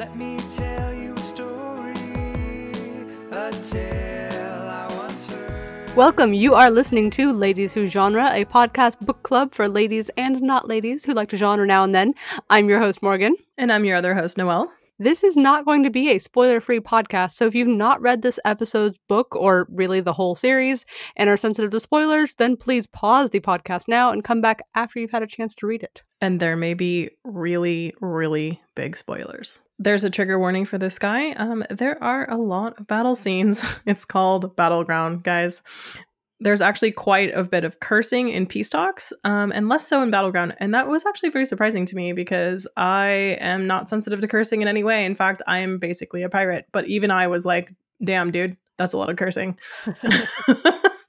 Let me tell you a story, a tale I once heard. Welcome. You are listening to Ladies Who Genre, a podcast book club for ladies and not ladies who like to genre now and then. I'm your host, Morgan. And I'm your other host, Noelle. This is not going to be a spoiler free podcast, so if you've not read this episode's book or really the whole series and are sensitive to spoilers, then please pause the podcast now and come back after you've had a chance to read it. And there may be really, really big spoilers. There's a trigger warning for this guy. Um, there are a lot of battle scenes. It's called Battleground, guys. There's actually quite a bit of cursing in peace talks, um, and less so in Battleground. And that was actually very surprising to me because I am not sensitive to cursing in any way. In fact, I am basically a pirate. But even I was like, damn, dude, that's a lot of cursing.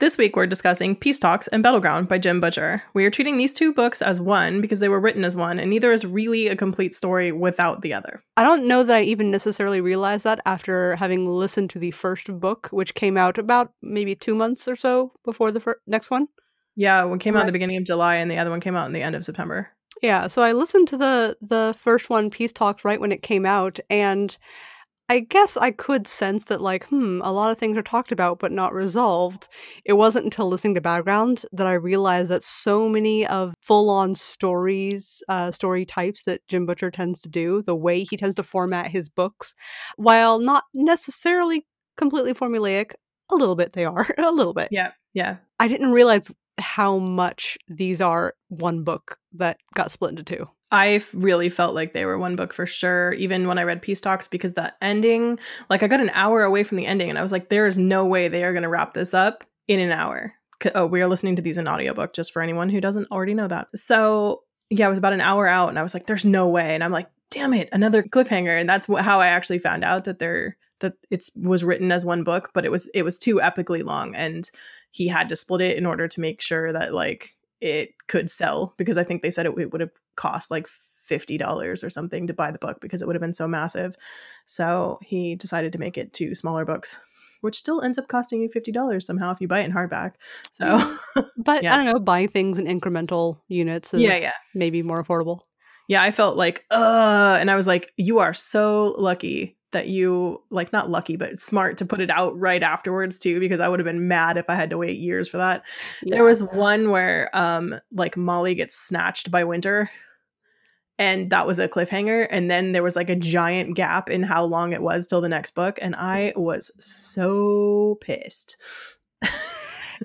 This week, we're discussing Peace Talks and Battleground by Jim Butcher. We are treating these two books as one because they were written as one, and neither is really a complete story without the other. I don't know that I even necessarily realized that after having listened to the first book, which came out about maybe two months or so before the fir- next one. Yeah, one came out Right. the beginning of July, and the other one came out in the end of September. Yeah, so I listened to the the first one, Peace Talks, right when it came out, and I guess I could sense that, like, hmm, a lot of things are talked about but not resolved. It wasn't until listening to Battleground that I realized that so many of full on stories, uh, story types that Jim Butcher tends to do, the way he tends to format his books, while not necessarily completely formulaic, a little bit they are, a little bit. Yeah, yeah. I didn't realize how much these are one book that got split into two. I really felt like they were one book for sure, even when I read Peace Talks, because that ending, like, I got an hour away from the ending, and I was like, there is no way they are going to wrap this up in an hour. Oh, we are listening to these in audiobook, just for anyone who doesn't already know that. So, yeah, I was about an hour out, and I was like, there's no way. And I'm like, damn it, another cliffhanger. And that's how I actually found out that they're that it's was written as one book, but it was it was too epically long, and he had to split it in order to make sure that like it could sell because I think they said it, it would have cost like fifty dollars or something to buy the book because it would have been so massive. So he decided to make it two smaller books, which still ends up costing you fifty dollars somehow if you buy it in hardback. So But Yeah. I don't know, buying things in incremental units is yeah, yeah. maybe more affordable. Yeah, I felt like, uh, and I was like, you are so lucky that you, like, not lucky, but smart to put it out right afterwards, too, because I would have been mad if I had to wait years for that. There was one where, um, like, Molly gets snatched by Winter, and that was a cliffhanger. And then there was like a giant gap in how long it was till the next book, and I was so pissed.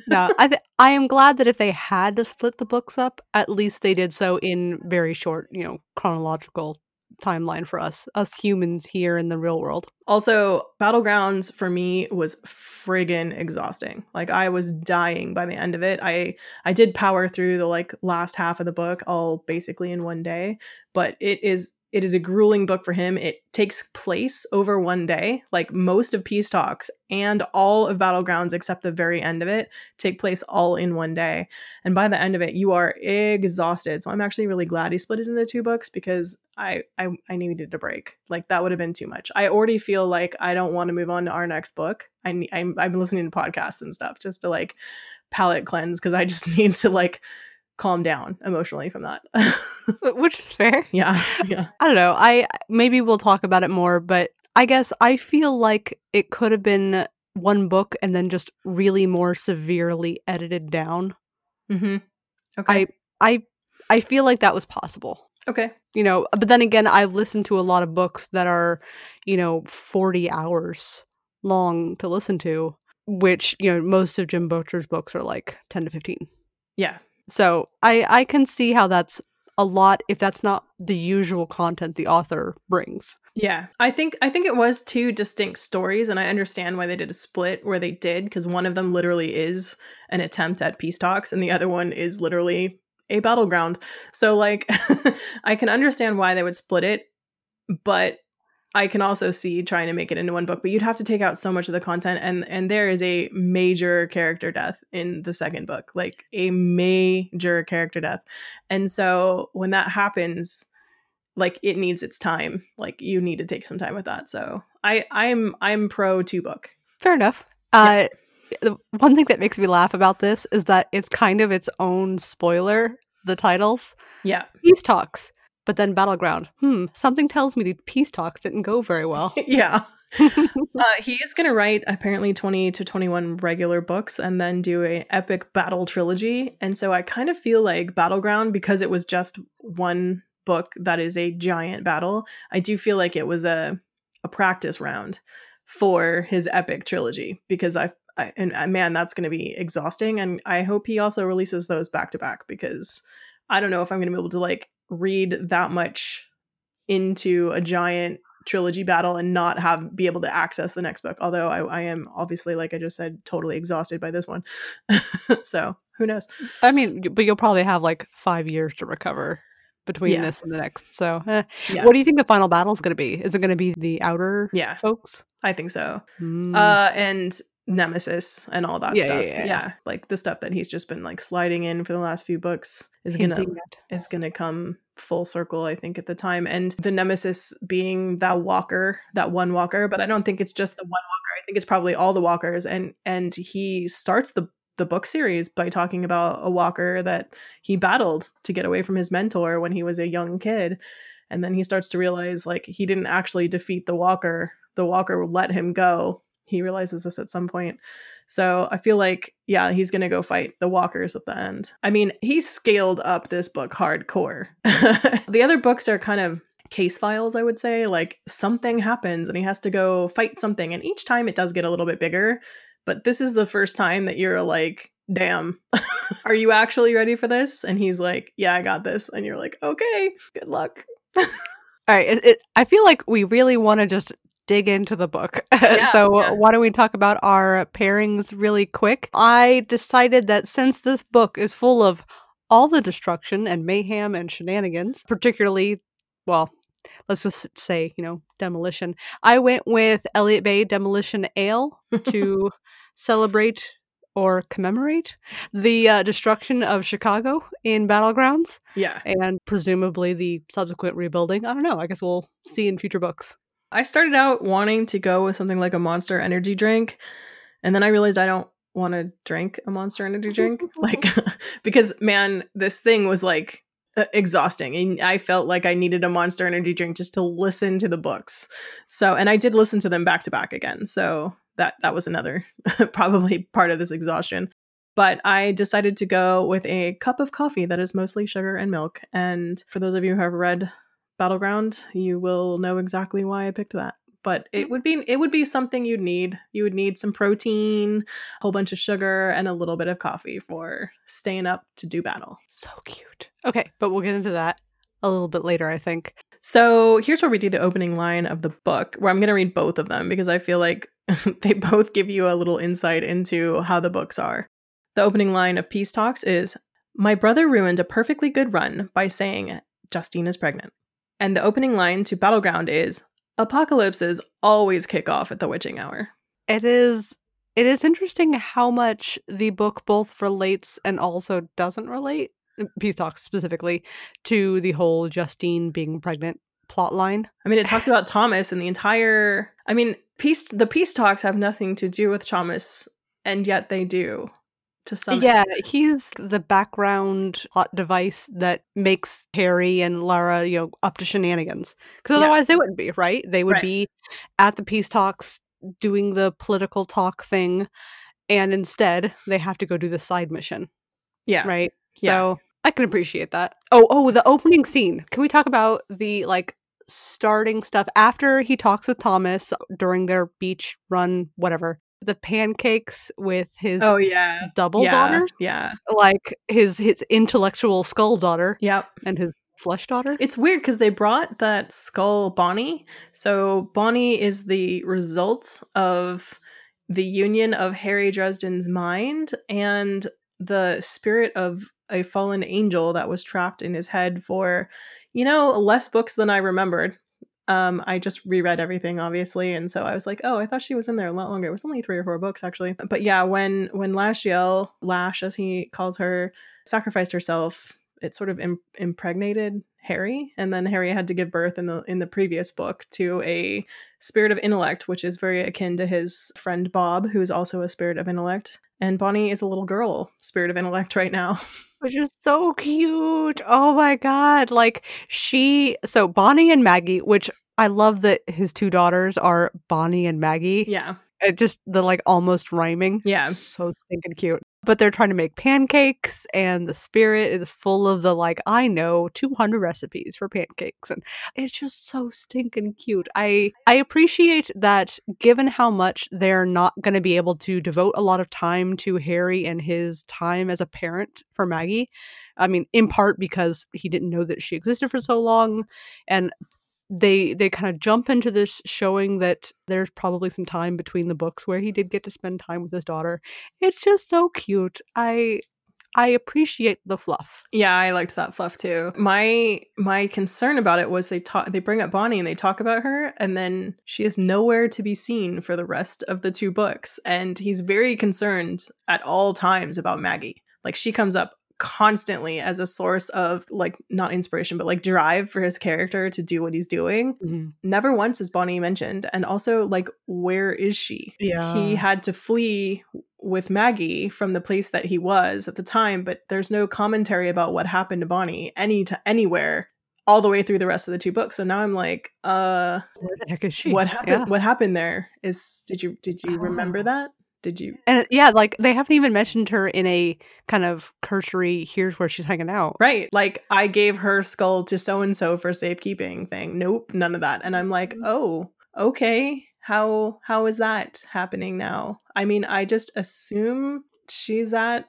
no, I th- I am glad that if they had to split the books up, at least they did so in very short, you know, chronological timeline for us, us humans here in the real world. Also, Battlegrounds for me was friggin' exhausting. Like I was dying by the end of it. I I did power through the like last half of the book all basically in one day, but it is it is a grueling book for him. It takes place over one day. Like most of Peace Talks and all of Battlegrounds except the very end of it take place all in one day. And by the end of it, you are exhausted. So I'm actually really glad he split it into two books because I I, I needed a break. Like that would have been too much. I already feel like I don't want to move on to our next book. I I'm I'm listening to podcasts and stuff just to like palate cleanse because I just need to like calm down emotionally from that. Which is fair. yeah, yeah, I don't know. I maybe we'll talk about it more, but I guess I feel like it could have been one book and then just really more severely edited down. mm-hmm. Okay, I I I feel like that was possible. okay, You know, but then again, I've listened to a lot of books that are, you know, 40 hours long to listen to, which, you know, most of Jim Butcher's books are like 10 to 15. yeah, So I I can see how that's a lot if that's not the usual content the author brings. yeah. I think I think it was two distinct stories, and I understand why they did a split where they did because one of them literally is an attempt at peace talks, and the other one is literally a battleground. So like, I can understand why they would split it, but I can also see trying to make it into one book, but you'd have to take out so much of the content and and there is a major character death in the second book, like a major character death. And so when that happens, like it needs its time. Like you need to take some time with that. So I I'm I'm pro two book. Fair enough. Uh the one thing that makes me laugh about this is that it's kind of its own spoiler, the titles. Yeah. Peace talks. But then Battleground. Hmm, something tells me the peace talks didn't go very well. yeah. uh, he is going to write apparently 20 to 21 regular books and then do a epic battle trilogy and so i kind of feel like battleground because it was just one book that is a giant battle i do feel like it was a a practice round for his epic trilogy because i, I and uh, man that's going to be exhausting and i hope he also releases those back to back because i don't know if i'm going to be able to like read that much into a giant trilogy battle and not have be able to access the next book although i, I am obviously like i just said totally exhausted by this one so who knows I mean, but you'll probably have like five years to recover between Yeah. this and the next. So, eh. Yeah. what do you think the final battle is going to be? Is it going to be the outer Yeah. folks? i think so Hmm. uh and nemesis and all that Yeah, stuff yeah, yeah. like the stuff that he's just been like sliding in for the last few books is gonna Hinting at- is gonna come full circle i think at the time and the nemesis being that walker that one walker but i don't think it's just the one walker i think it's probably all the walkers and and he starts the the book series by talking about a walker that he battled to get away from his mentor when he was a young kid and then he starts to realize like he didn't actually defeat the walker the walker let him go. He realizes this at some point so i feel like yeah he's gonna go fight the walkers at the end. I mean he scaled up this book hardcore. The other books are kind of case files i would say like something happens and he has to go fight something and each time it does get a little bit bigger but this is the first time that you're like damn are you actually ready for this? And he's like yeah i got this. And you're like okay good luck. All right. It, it, I feel like we really want to just dig into the book. Yeah, so, yeah. why don't we talk about our pairings really quick? I decided that since this book is full of all the destruction and mayhem and shenanigans, particularly, well, let's just say, you know, demolition, I went with Elliot Bay Demolition Ale to celebrate or commemorate the uh, destruction of Chicago in Battlegrounds yeah and presumably the subsequent rebuilding. I don't know. I guess we'll see in future books. I started out wanting to go with something like a monster energy drink, and then I realized I don't want to drink a monster energy drink. like, because man, this thing was like exhausting, and I felt like I needed a monster energy drink just to listen to the books. So, and I did listen to them back to back again. So that that was another probably part of this exhaustion. But I decided to go with a cup of coffee that is mostly sugar and milk. And for those of you who have read Battleground, you will know exactly why I picked that. But it hmm. would be it would be something you'd need. You would need some protein, a whole bunch of sugar, and a little bit of coffee for staying up to do battle. So cute. Okay, but we'll get into that a little bit later, I think. So here's where we do the opening line of the book, where I'm going to read both of them because I feel like they both give you a little insight into how the books are. The opening line of Peace Talks is My brother ruined a perfectly good run by saying, Justine is pregnant. And the opening line to Battleground is, Apocalypses always kick off at the witching hour. It is it is interesting how much the book both relates and also doesn't relate, mm, Peace Talks specifically, to the whole Justine being pregnant plot line. I mean, it talks about Thomas and the entire. I mean, peace. The peace talks have nothing to do with Thomas, and yet they do to some. yeah, he's the background plot device that makes Harry and Lara, you know, up to shenanigans. Because Yeah. otherwise they wouldn't be, right? They would Right. be at the peace talks doing the political talk thing, and instead they have to go do the side mission, yeah, right? Yeah. So I can appreciate that. Oh, oh, the opening scene. Can we talk about the like starting stuff after he talks with Thomas during their beach run, whatever? The pancakes with his Oh yeah, double yeah, daughters, yeah, like his his intellectual skull daughter yep. and his flesh daughter. It's weird because they brought that skull Bonnie. So Bonnie is the result of the union of Harry Dresden's mind and the spirit of a fallen angel that was trapped in his head for, you know, less books than I remembered. Um, I just reread everything, obviously, and so I was like, "Oh, I thought she was in there a lot longer." It was only three or four books, actually. But yeah, when when Lasciel, Lash as he calls her, sacrificed herself, it sort of Im- impregnated Harry, and then Harry had to give birth in the in the previous book to a spirit of intellect, which is very akin to his friend Bob, who is also a spirit of intellect. And Bonnie is a little girl, spirit of intellect, right now. which is so cute. Oh my god. Like she so Bonnie and Maggie, which I love that his two daughters are Bonnie and Maggie. Yeah. It just the like almost rhyming. Yeah. So stinking cute. But they're trying to make pancakes and the spirit is full of the like I know 200 recipes for pancakes and it's just so stinking cute. I I appreciate that given how much they're not going to be able to devote a lot of time to Harry and his time as a parent for Maggie. I mean, in part because he didn't know that she existed for so long and they they kind of jump into this showing that there's probably some time between the books where he did get to spend time with his daughter. It's just so cute. I I appreciate the fluff. Yeah, I liked that fluff too. My my concern about it was they talk they bring up Bonnie and they talk about her and then she is nowhere to be seen for the rest of the two books and he's very concerned at all times about Maggie. Like she comes up constantly as a source of like not inspiration but like drive for his character to do what he's doing. Mhm. Never once is Bonnie mentioned and also like where is she? Yeah. he had to flee with Maggie from the place that he was at the time, but there's no commentary about what happened to Bonnie any to anywhere all the way through the rest of the two books. So now I'm like, uh, Where the heck is she? what happened? Yeah. What happened there? Is did you did you remember Oh. that? Did you? And yeah, like they haven't even mentioned her in a kind of cursory here's where she's hanging out. Right, like I gave her skull to so and so for safekeeping thing. Nope, none of that. And I'm like, mm. oh, okay. How how is that happening now? I mean, I just assume she's at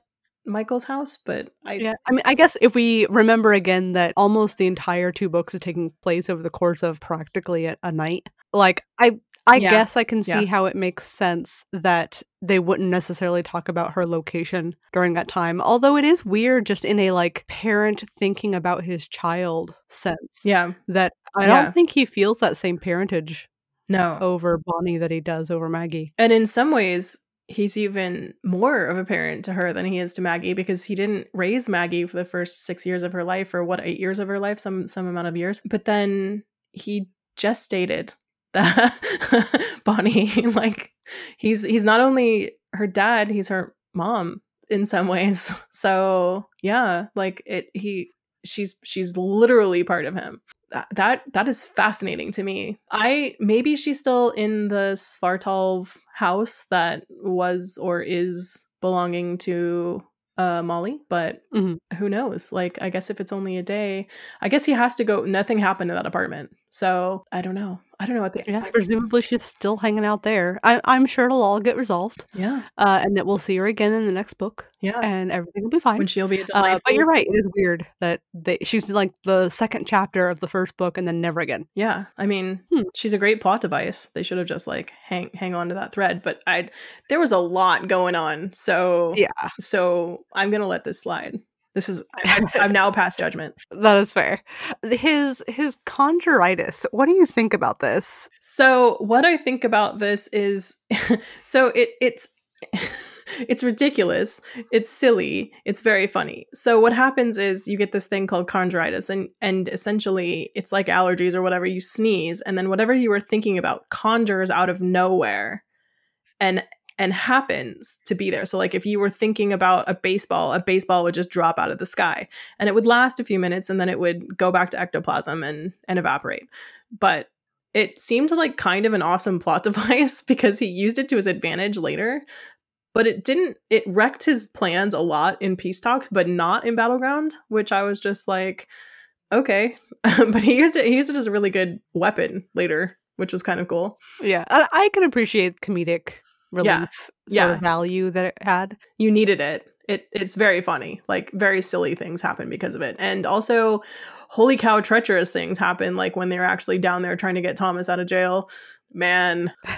Michael's house, but I Yeah. I mean, I guess if we remember again that almost the entire two books are taking place over the course of practically a, a night, like I I Yeah. guess I can see Yeah. how it makes sense that they wouldn't necessarily talk about her location during that time. Although it is weird just in a like parent thinking about his child sense yeah, that I Yeah. don't think he feels that same parentage no. over Bonnie that he does over Maggie. And in some ways, he's even more of a parent to her than he is to Maggie because he didn't raise Maggie for the first six years of her life or what eight years of her life, some some amount of years. But then he gestated that Bonnie. like he's he's not only her dad, he's her mom in some ways. So yeah, like it he she's she's literally part of him that that that is fascinating to me. I maybe she's still in the Svartalf house that was or is belonging to uh Molly, but Mhm. who knows? Like I guess if it's only a day, I guess he has to go nothing happened to that apartment. So, I don't know. I don't know what they Yeah, presumably she's still hanging out there. I, I'm sure it'll all get resolved, Yeah. uh, and that we'll see her again in the next book, Yeah. and everything will be fine. when she'll be a Uh, but you're right; it is weird that they, she's like the second chapter of the first book, and then never again. Yeah, I mean, Hmm. she's a great plot device. They should have just like hang hang on to that thread, but I there was a lot going on. So Yeah, so I'm gonna let this slide. This is I, I, I'm now past judgment. that is fair. His his conjuritis. What do you think about this? So what I think about this is, so it it's it's ridiculous. It's silly. It's very funny. So what happens is you get this thing called conjuritis, and and essentially it's like allergies or whatever. You sneeze, and then whatever you were thinking about conjures out of nowhere, and and happens to be there. So like if you were thinking about a baseball, a baseball would just drop out of the sky, and it would last a few minutes, and then it would go back to ectoplasm and and evaporate. But it seemed like kind of an awesome plot device because he used it to his advantage later but it didn't it wrecked his plans a lot in peace talks but not in battleground which i was just like okay but he used it he used it as a really good weapon later which was kind of cool Yeah, I, I can appreciate comedic relief Yeah, sort yeah. of value that it had. you needed it it it's very funny like very silly things happen because of it and also holy cow treacherous things happen like when they're actually down there trying to get thomas out of jail man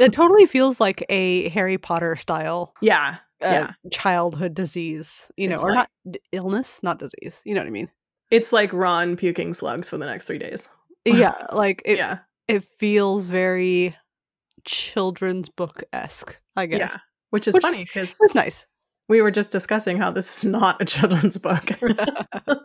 It totally feels like a Harry Potter style yeah uh, yeah childhood disease, you know, It's or like- not d- illness, not disease. You know what I mean? it's like ron puking slugs for the next three days Yeah, like it. yeah It feels very children's book esque. I guess. yeah which is Which funny because It's nice. we were just discussing how this is not a children's book.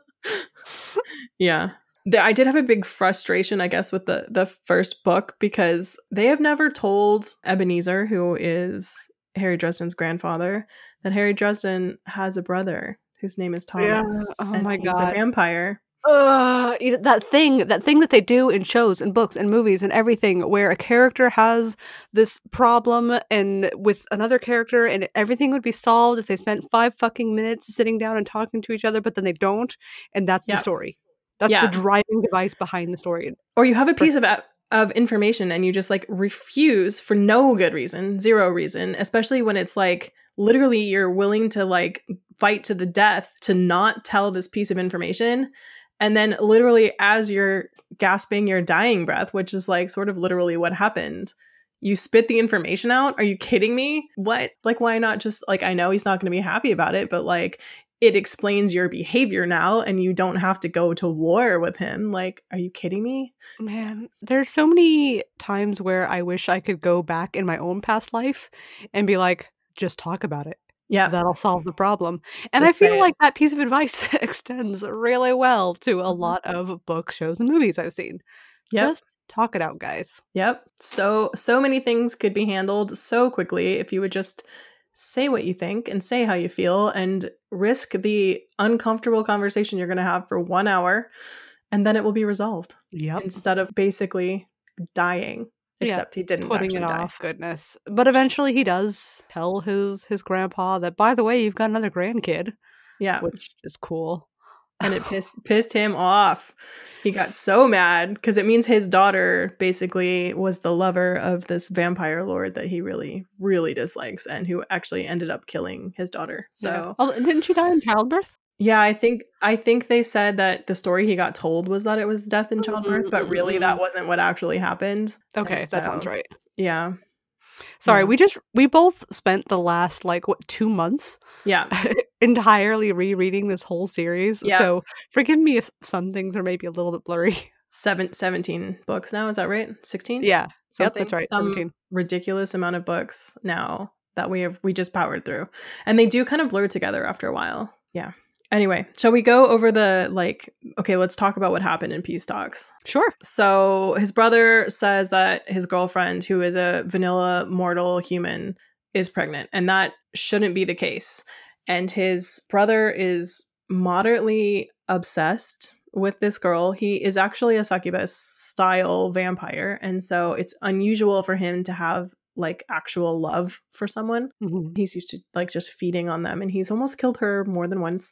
yeah. The- I did have a big frustration, I guess, with the the first book because they have never told Ebenezer, who is Harry Dresden's grandfather, that Harry Dresden has a brother whose name is Thomas. Oh and my he's God. a vampire. You- that thing, that thing that they do in shows and books and movies and everything, where a character has this problem and with another character, and everything would be solved if they spent five fucking minutes sitting down and talking to each other, but then they don't, and that's Yep. the story. That's Yeah. the driving device behind the story. Or you have a piece of of information and you just like refuse for no good reason, zero reason, especially when it's like literally you're willing to like fight to the death to not tell this piece of information. And then literally as you're gasping your dying breath, which is like sort of literally what happened, you spit the information out. Are you kidding me? What? Like why not just like I know he's not going to be happy about it, but like it explains your behavior now and you don't have to go to war with him. Like, are you kidding me? Man, there's so many times where I wish I could go back in my own past life and be like, just talk about it. Yeah. That'll solve the problem. And Just I feel like that piece of advice extends really well to a Mhm. lot of books, shows, and movies I've seen. Yep. Just talk it out, guys. Yep. So so many things could be handled so quickly if you would just say what you think and say how you feel and risk the uncomfortable conversation you're going to have for 1 hour and then it will be resolved Yep. instead of basically dying. Yeah, Except he didn't Putting it die. off. Goodness. But eventually he does tell his his grandpa that by the way, you've got another grandkid, Yeah. which is cool. and it pissed pissed him off. He got so mad because it means his daughter basically was the lover of this vampire lord that he really really dislikes and who actually ended up killing his daughter. So Yeah. Oh, didn't she die in childbirth? Yeah, I think I think they said that the story he got told was that it was death in childbirth, but really that Mm. wasn't what actually happened. Okay, And that sounds right. Yeah. Sorry, Yeah. we just we both spent the last like what two months Yeah. entirely rereading this whole series. Yeah. So forgive me if some things are maybe a little bit blurry. Seven, 17 books now, is that right? 16? Yeah. Yep, that's right. Some 17. ridiculous amount of books now that we have we just powered through. And they do kind of blur together after a while. Yeah. Anyway, shall we go over the like okay, let's talk about what happened in Peace Talks. Sure. So his brother says that his girlfriend, who is a vanilla mortal human, is pregnant, and that shouldn't be the case. And his brother is moderately obsessed with this girl. He is actually a succubus style vampire, and so it's unusual for him to have like actual love for someone Mhm. he's used to like just feeding on them and he's almost killed her more than once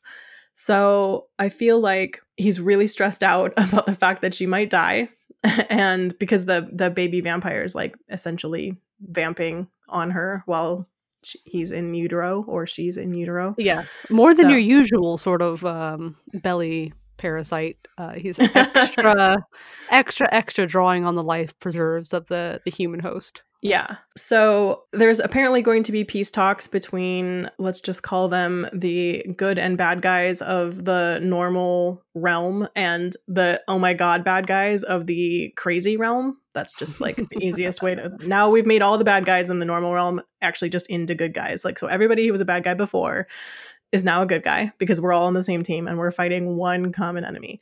so i feel like he's really stressed out about the fact that she might die and because the the baby vampire is like essentially vamping on her while she, he's in utero or she's in utero Yeah. More than So- your usual sort of um, belly parasite. Uh, he's extra, extra, extra drawing on the life preserves of the the human host. Yeah. So there's apparently going to be peace talks between, let's just call them the good and bad guys of the normal realm and the oh my god bad guys of the crazy realm. That's just like the easiest way to. Now we've made all the bad guys in the normal realm actually just into good guys. Like, so everybody who was a bad guy before is now a good guy because we're all on the same team and we're fighting one common enemy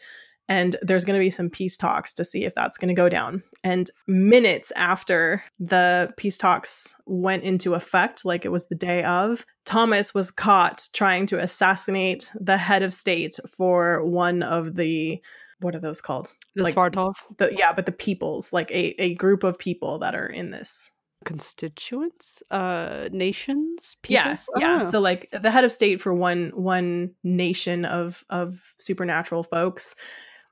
and there's going to be some peace talks to see if that's going to go down. And minutes after the peace talks went into effect, like it was the day of, Thomas was caught trying to assassinate the head of state for one of the what are those called? The Like- Svartov The yeah, but the peoples, like a, a group of people that are in this. Constituents, uh, nations, Yeah, peoples? Yeah. don't. So like the head of state for one one nation of of supernatural folks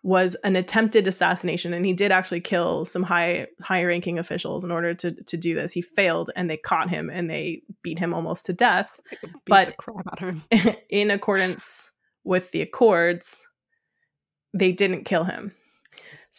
was an attempted assassination and he did actually kill some high high ranking officials in order to to do this. He failed and they caught him and they beat him almost to death but- crap out of him. in accordance with the accords they didn't kill him.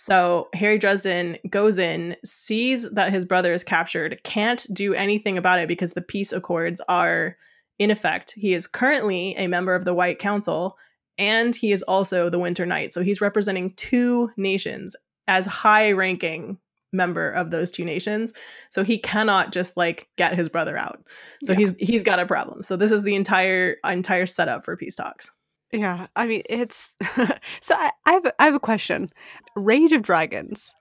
So Harry Dresden goes in, sees that his brother is captured, can't do anything about it because the peace accords are in effect. He is currently a member of the White Council and he is also the Winter Knight. So he's representing two nations as high ranking member of those two nations. So he cannot just like get his brother out. So Yeah. he's he's got a problem. So this is the entire entire setup for peace talks. Yeah, I mean it's so. I, I have a- I have a question. Rage of Dragons.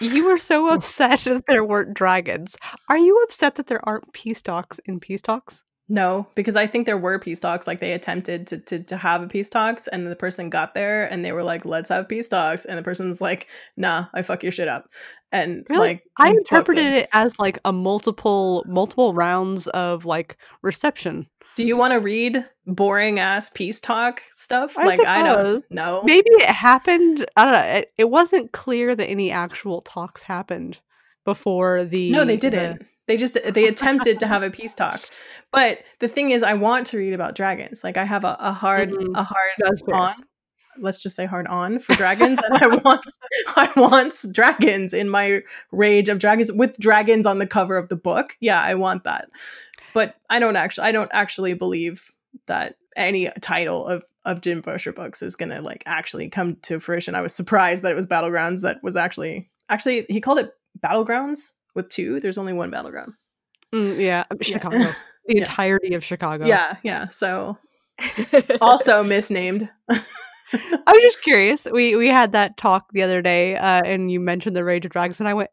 You were so upset that there weren't dragons. Are you upset that there aren't peace talks in peace talks? No, because I think there were peace talks. Like they attempted to, to to have a peace talks, and the person got there, and they were like, "Let's have peace talks," and the person's like, "Nah, I fuck your shit up," and Really? like I interpreted it as like a multiple multiple rounds of like reception. Do you want to read boring ass peace talk stuff? I like I don't know. Maybe it happened. I don't know. It, it wasn't clear that any actual talks happened before the. No, they didn't. They just they attempted to have a peace talk. But the thing is, I want to read about dragons. Like I have a, a hard Mhm. a hard That's fair. on. Let's just say hard on for dragons, and I want I want dragons in my rage of dragons with dragons on the cover of the book. Yeah, I want that. But I don't actually I don't actually believe that any title of of Jim Butcher books is gonna like actually come to fruition. I was surprised that it was Battlegrounds that was actually actually he called it Battlegrounds with two. There's only one battleground. Mm, yeah, Yeah. Chicago. The Yeah. entirety of Chicago. Yeah, yeah. So also misnamed. I was just curious. We we had that talk the other day, uh, and you mentioned the Rage of Dragons, and I went,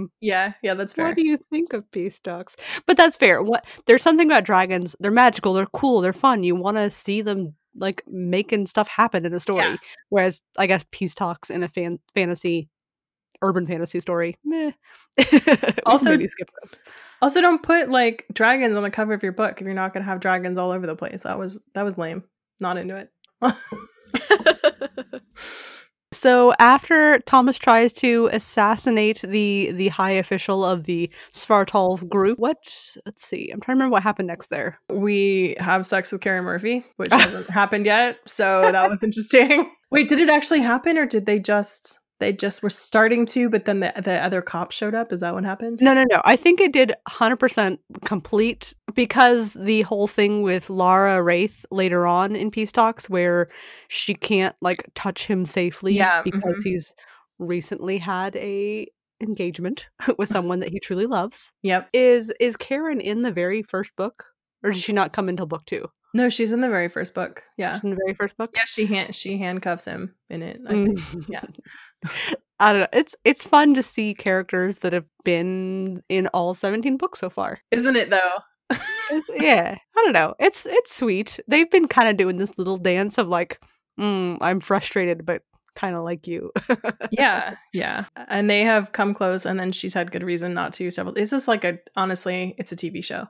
hmm. Yeah, yeah, that's fair. What do you think of peace talks? But that's fair. What there's something about dragons. They're magical. They're cool. They're fun. You want to see them like making stuff happen in a story. Yeah. Whereas I guess peace talks in a fan fantasy, urban fantasy story, meh. Also- skip those. Also, don't put like dragons on the cover of your book if you're not going to have dragons all over the place. That was that was lame. Not into it. So after Thomas tries to assassinate the the high official of the Svartalf group, what? Let's see. I'm trying to remember what happened next there. we have sex with Karen Murphy, which hasn't happened yet. So that was interesting. Wait, did it actually happen, or did they just they just were starting to, but then the the other cop showed up? Is that what happened? No, no, no. I think it did 100% complete because the whole thing with Lara Raith later on in Peace Talks, where she can't like touch him safely Yeah, because mhm. he's recently had a engagement with someone that he truly loves. Yep. Is is Karen in the very first book, or does she not come until book two? No, she's in the very first book. Yeah. She's in the very first book. Yeah, she hand she handcuffs him in it. I. Mm. yeah. I don't know. It's it's fun to see characters that have been in all 17 books so far. Isn't it though? Yeah, I don't know. It's it's sweet. They've been kind of doing this little dance of like, mm, I'm frustrated, but kind of like you. yeah, yeah. And they have come close, and then she's had good reason not to. Several. This is like a honestly, it's a TV show.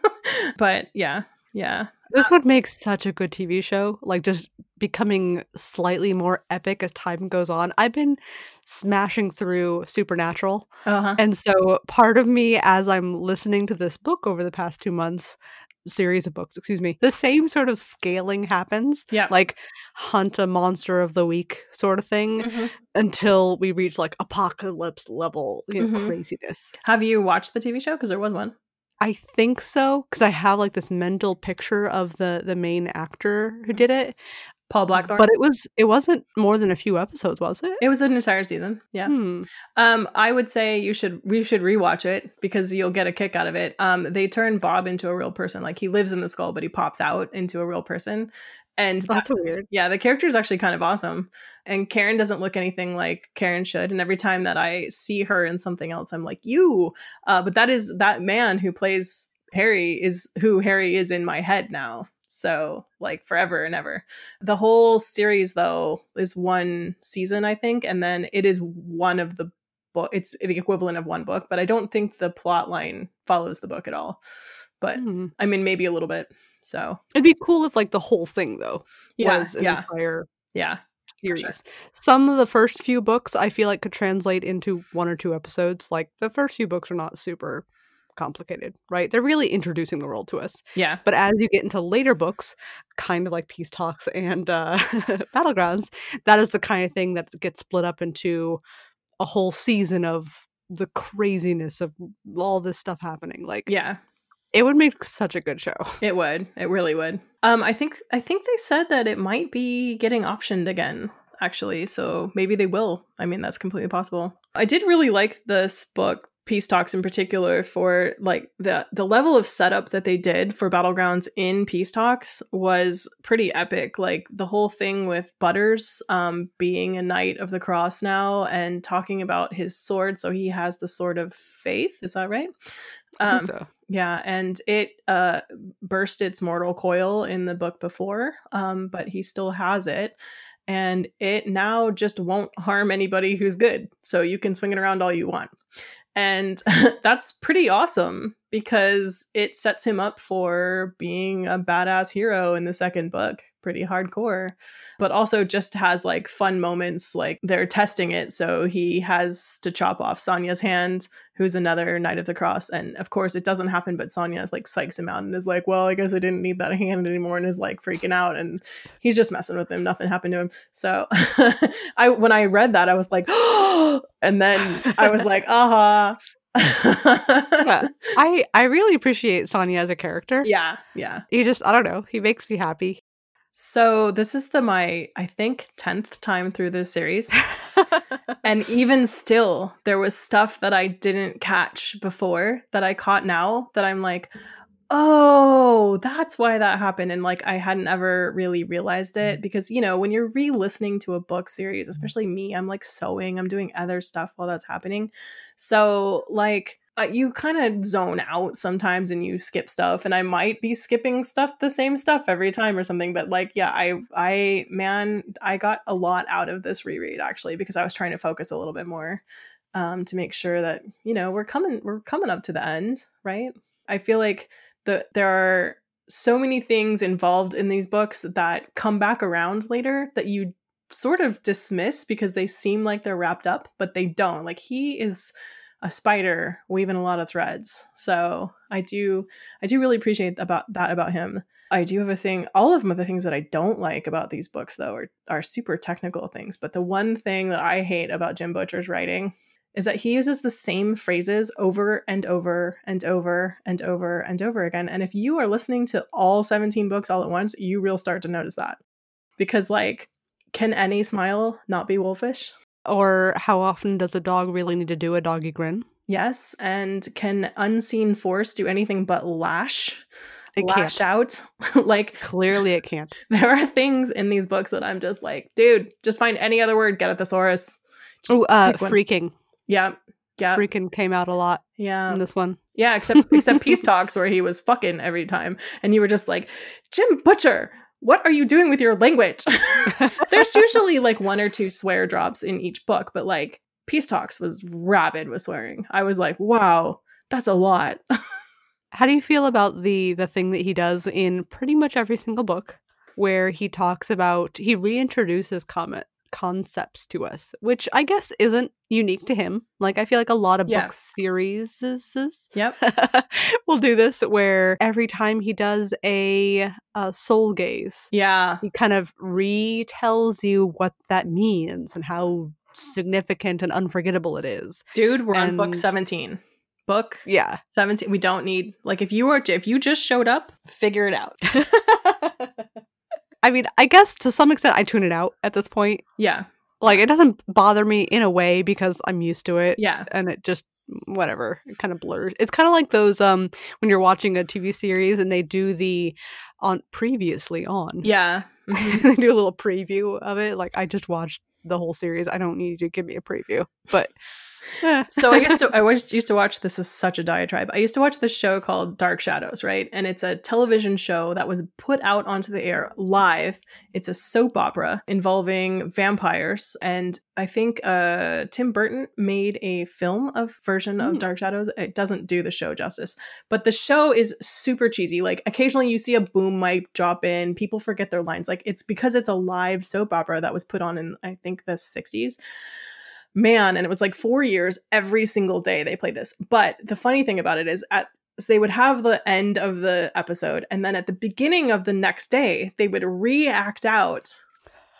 but yeah, yeah, this would make such a good TV show. Like just becoming slightly more epic as time goes on. I've been smashing through Supernatural, uh-huh. and so part of me, as I'm listening to this book over the past two months, series of books, excuse me, the same sort of scaling happens. yeah. Like hunt a monster of the week sort of thing. Mhm. until we reach like apocalypse level you know, Mhm. craziness. Have you watched the TV show? Because there was one. I think so because I have like this mental picture of the the main actor who did it, Paul Blackthorne. but it was it wasn't more than a few episodes, was it? it was an entire season. Yeah. Hmm. Um, I would say you should we should rewatch it because you'll get a kick out of it. Um, they turn Bob into a real person. Like he lives in the skull, but he pops out into a real person. And That's weird. yeah, the character is actually kind of awesome. And Karen doesn't look anything like Karen should. And every time that I see her in something else, I'm like, you. Uh, but that is that man who plays Harry is who Harry is in my head now. So like forever and ever. The whole series though is one season, I think, and then it is one of the book. It's the equivalent of one book, but I don't think the plot line follows the book at all. But Hmm. I mean, maybe a little bit. So It'd be cool if like the whole thing though yeah, was an yeah, entire yeah. Series. sure. Some of the first few books I feel like could translate into one or two episodes. Like the first few books are not super complicated, right? They're really introducing the world to us. Yeah. But as you get into later books, kind of like Peace Talks and uh, Battlegrounds, that is the kind of thing that gets split up into a whole season of the craziness of all this stuff happening. Like, Yeah. It would make such a good show. It would. It really would. Um, I think I think they said that it might be getting optioned again, actually. So maybe they will. I mean, that's completely possible. I did really like this book, Peace Talks in particular, for like the the level of setup that they did for Battlegrounds in Peace Talks was pretty epic. Like the whole thing with Butters um being a knight of the cross now and talking about his sword. So he has the sword of faith. Is that right? I Um, think so. Yeah, and it uh burst its mortal coil in the book before, um, but he still has it. And it now just won't harm anybody who's good. So you can swing it around all you want. And that's pretty awesome because it sets him up for being a badass hero in the second book. Pretty hardcore. But also just has like fun moments like they're testing it. So he has to chop off Sanya's hand, who's another Knight of the Cross. And of course, it doesn't happen, but Sonya like psychs him out and is like, well, I guess I didn't need that hand anymore and is like freaking out. And he's just messing with him. Nothing happened to him. So I, when I read that, I was like, and then I was like, uh huh. Yeah. I I really appreciate Sanya as a character. yeah, yeah. He just I don't know. He makes me happy. So this is the my I think tenth time through this series, and even still, there was stuff that I didn't catch before that I caught now. That I'm like, oh, that's why that happened, and like I hadn't ever really realized it because you know when you're re-listening to a book series, especially me, I'm like sewing, I'm doing other stuff while that's happening, so like uh, you kind of zone out sometimes and you skip stuff and i might be skipping stuff the same stuff every time or something but like yeah i i man i got a lot out of this reread actually because i was trying to focus a little bit more um to make sure that you know we're coming we're coming up to the end right? I feel like the there are so many things involved in these books that come back around later that you sort of dismiss because they seem like they're wrapped up but they don't like he is a spider weaving a lot of threads. So I do I do really appreciate about that about him. I do have a thing all of the things that I don't like about these books though are, are super technical things. But the one thing that I hate about Jim Butcher's writing is that he uses the same phrases over and over and over and over and over again. And if you are listening to all 17 books all at once, you will start to notice that. Because like, can any smile not be wolfish? or how often does a dog really need to do a doggy grin? Yes, and can unseen force do anything but lash? It lash can't. out? like Clearly, it can't. there are things in these books that I'm just like, dude, just find any other word, get a thesaurus. Oh, uh, freaking. Yeah. Yeah. Freaking came out a lot yeah. in this one. Yeah, except except peace talks where he was fucking every time. And you were just like, Jim Butcher, what are you doing with your language? There's usually like one or two swear drops in each book, but like Peace Talks was rabid with swearing. I was like, wow, that's a lot. How do you feel about the the thing that he does in pretty much every single book, where he talks about he reintroduces comment concepts to us, which I guess isn't unique to him. Like I feel like a lot of Yeah. book series yep. will do this, where every time he does a, a soul gaze, Yeah. he kind of retells you what that means and how significant and unforgettable it is. Dude, we're on book 17. Book Yeah. 17. We don't need like if you were if you just showed up, figure it out. I mean, I guess to some extent I tune it out at this point. Yeah. Like it doesn't bother me in a way because I'm used to it Yeah. and it just whatever, it kind of blurs. It's kind of like those um when you're watching a TV series and they do the on previously on. Yeah. Mhm. they do a little preview of it. Like I just watched the whole series. I don't need you to give me a preview. But eh. so I used to I was used to watch this is such a diatribe. I used to watch this show called Dark Shadows, right? And it's a television show that was put out onto the air live. It's a soap opera involving vampires and I think uh Tim Burton made a film of version of Hmm. Dark Shadows. It doesn't do the show justice, but the show is super cheesy. Like occasionally you see a boom mic drop in, people forget their lines. Like it's because it's a live soap opera that was put on in I think the 60s man and it was like four years every single day they played this. But the funny thing about it is at so they would have the end of the episode and then at the beginning of the next day they would react out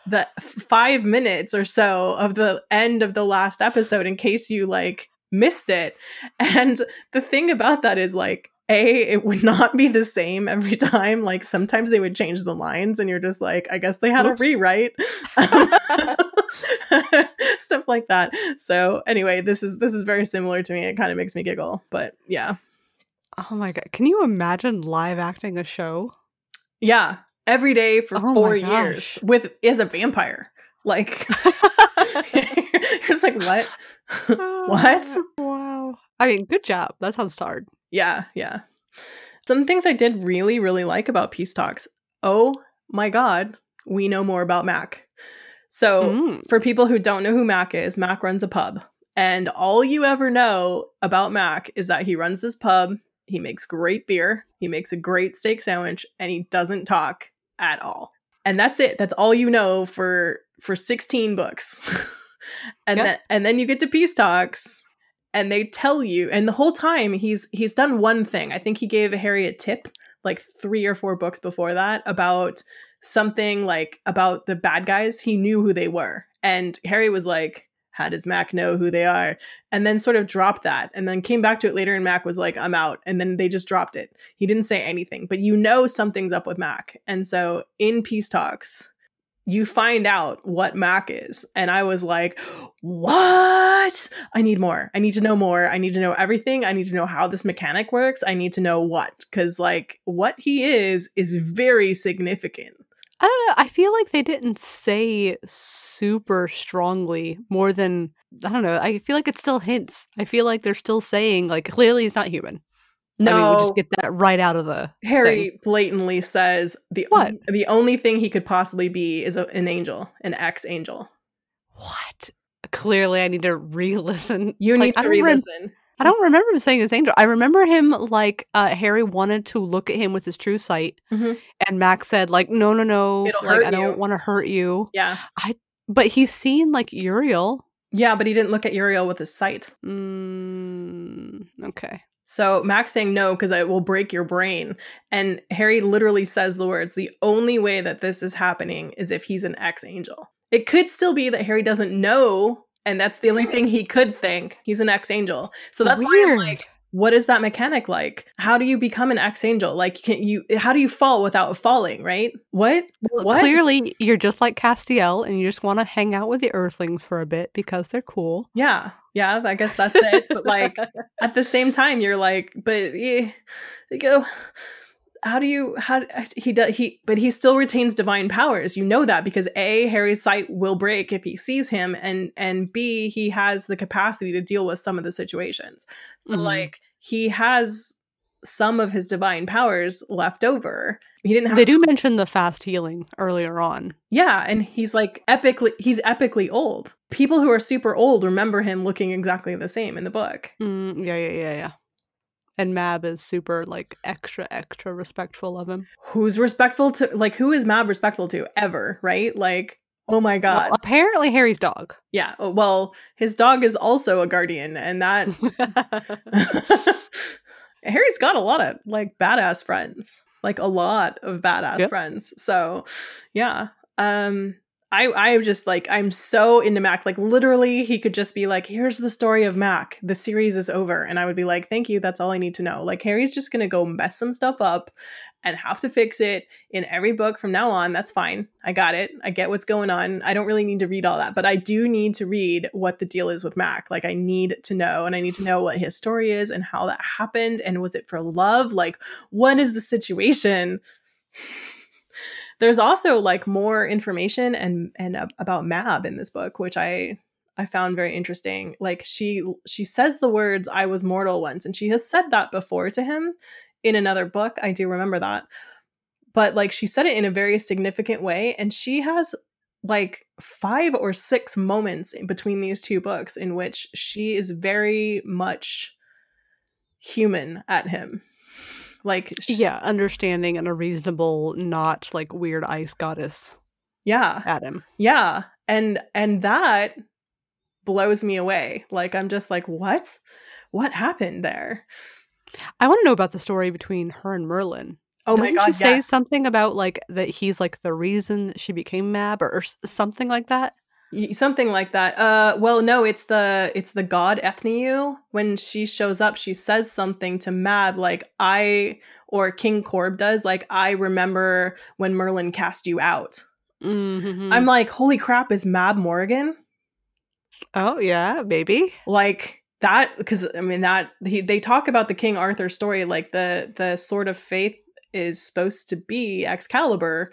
the five minutes or so of the end of the last episode in case you like missed it. And the thing about that is like a it would not be the same every time like sometimes they would change the lines and you're just like i guess they had Whoops. a rewrite stuff like that so anyway this is this is very similar to me it kind of makes me giggle but yeah oh my god, can you imagine live acting a show? yeah every day for Oh four years with as a vampire like you're just like what what Wow. I mean, good job. That sounds hard. Yeah yeah Some things I did really, really like about Peace Talks. Oh my God, we know more about Mac. So, Mm. for people who don't know who Mac is, Mac runs a pub. And all you ever know about Mac is that he runs this pub, he makes great beer, he makes a great steak sandwich, and he doesn't talk at all. And that's it. That's all you know for for 16 books. and Yeah. then and then you get to Peace Talks and they tell you and the whole time he's he's done one thing. I think he gave Harry a tip like 3 or 4 books before that about something like about the bad guys. He knew who they were. And Harry was like, How does Mac know who they are? And then sort of dropped that and then came back to it later. And Mac was like, I'm out. And then they just dropped it. He didn't say anything, but you know something's up with Mac. And so in Peace Talks, you find out what Mac is. And I was like, What? I need more. I need to know more. I need to know everything. I need to know how this mechanic works. I need to know what. Because, like, what he is is very significant. I don't know. I feel like they didn't say super strongly more than I don't know. I feel like it still hints. I feel like they're still saying like clearly he's not human. I mean, we No, just get that right out of the Harry blatantly says the What? the only thing he could possibly be is a, an angel, an ex angel. What? Clearly, I need to re-listen. You Like, need I to don't rem- re-listen. I don't remember him saying his angel. I remember him like uh, Harry wanted to look at him with his true sight, Mhm. and Max said like, "No, no, no, It'll like I don't want to hurt you." Yeah, I. But he's seen like Uriel. yeah, but he didn't look at Uriel with his sight. Mm, okay. So Mac's saying no because it will break your brain, and Harry literally says the words: "The only way that this is happening is if he's an ex angel." It could still be that Harry doesn't know, and that's the only thing he could think. He's an ex angel, so that's why I'm like, what is that mechanic like? How do you become an ex angel? Like, can you? How do you fall without falling? Right? What? Well, What? Clearly, you're just like Castiel, and you just want to hang out with the Earthlings for a bit because they're cool. Yeah, yeah. I guess that's it. but like, at the same time, you're like, but yeah, you go. How do you? How he does he? But he still retains divine powers. You know that because a Harry's sight will break if he sees him, and and b he has the capacity to deal with some of the situations. So Mhm. like he has some of his divine powers left over. He didn't have They do mention the fast healing earlier on. yeah, and he's like epically he's epically old. People who are super old remember him looking exactly the same in the book. Mm, yeah, yeah, yeah, yeah. And Mab is super like extra, extra respectful of him. Who's respectful to like who is Mab respectful to ever, right? Like, oh my god. Well, apparently, Harry's dog. yeah. oh, Well, his dog is also a guardian and that Harry's got a lot of like badass friends. Like a lot of badass Yep. friends. So, yeah. Um I I'm just like I'm so into Mac. Like literally he could just be like, "Here's the story of Mac. The series is over." And I would be like, "Thank you. That's all I need to know." Like Harry's just to go mess some stuff up and have to fix it in every book from now on. That's fine. I got it. I get what's going on. I don't really need to read all that, but I do need to read what the deal is with Mac. Like I need to know and I need to know what his story is and how that happened and was it for love? Like what is the situation? There's also like more information and and ab- about Mab in this book, which I I found very interesting. Like she she says the words "I was mortal once," and she has said that before to him in another book. I do remember that, but like she said it in a very significant way, and she has like five or six moments between these two books in which she is very much human at him. Like sh- yeah, understanding and a reasonable, not like weird ice goddess yeah, at him. Yeah. And and that blows me away. Like I'm just like, what? What happened there? I want to know about the story between her and Merlin. Oh Doesn't my god, she say something about like that he's like the reason she became Mab or, or something like that? Something like that. Uh well no, it's the it's the god Ethniu. When she shows up, she says something to Mab like I or King Corb does, like I remember when Merlin cast you out. Mm-hmm. I'm like, holy crap, is Mab Morgan? oh yeah, maybe. like that because i mean that he, they talk about the king arthur story like the the sword of faith is supposed to be excalibur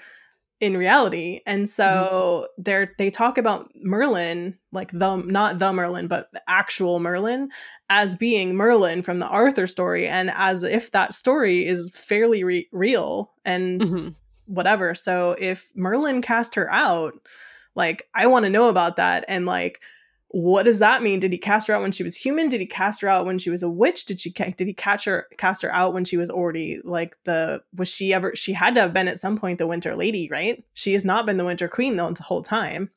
in reality. And so they're they talk about Merlin, like the not the Merlin, but the actual Merlin, as being Merlin from the Arthur story, and as if that story is fairly re- real and Mhm. whatever. So if Merlin cast her out, like I want to know about that and like what does that mean? Did he cast her out when she was human? Did he cast her out when she was a witch? Did she did he catch her cast her out when she was already like the was she ever she had to have been at some point the Winter Lady, right? She has not been the Winter Queen though the whole time.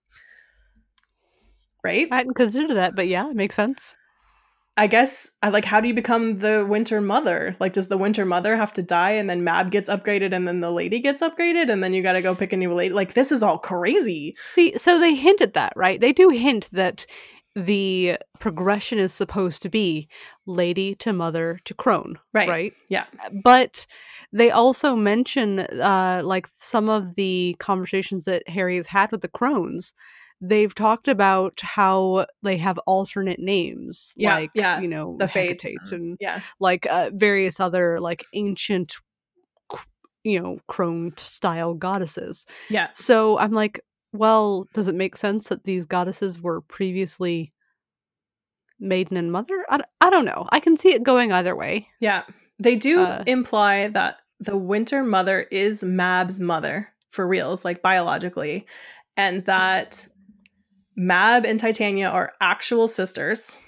Right? I hadn't considered that, but yeah, it makes sense. I guess I like how do you become the winter mother? Like does the winter mother have to die and then Mab gets upgraded and then the lady gets upgraded and then you got to go pick a new lady? Like this is all crazy. See, so they hint at that, right? They do hint that the progression is supposed to be lady to mother to crone, Right. right? Yeah. But they also mention uh like some of the conversations that Harry has had with the crones. They've talked about how they have alternate names, Yeah, like yeah, you know, The fates. Hecate and Yeah. like uh, various other like ancient, you know, crone style goddesses. Yeah. So I'm like, well, does it make sense that these goddesses were previously maiden and mother? i, I don't know. I can see it going either way. Yeah. They do Uh, imply that the winter mother is Mab's mother for reals, like biologically, and that Mab and Titania are actual sisters,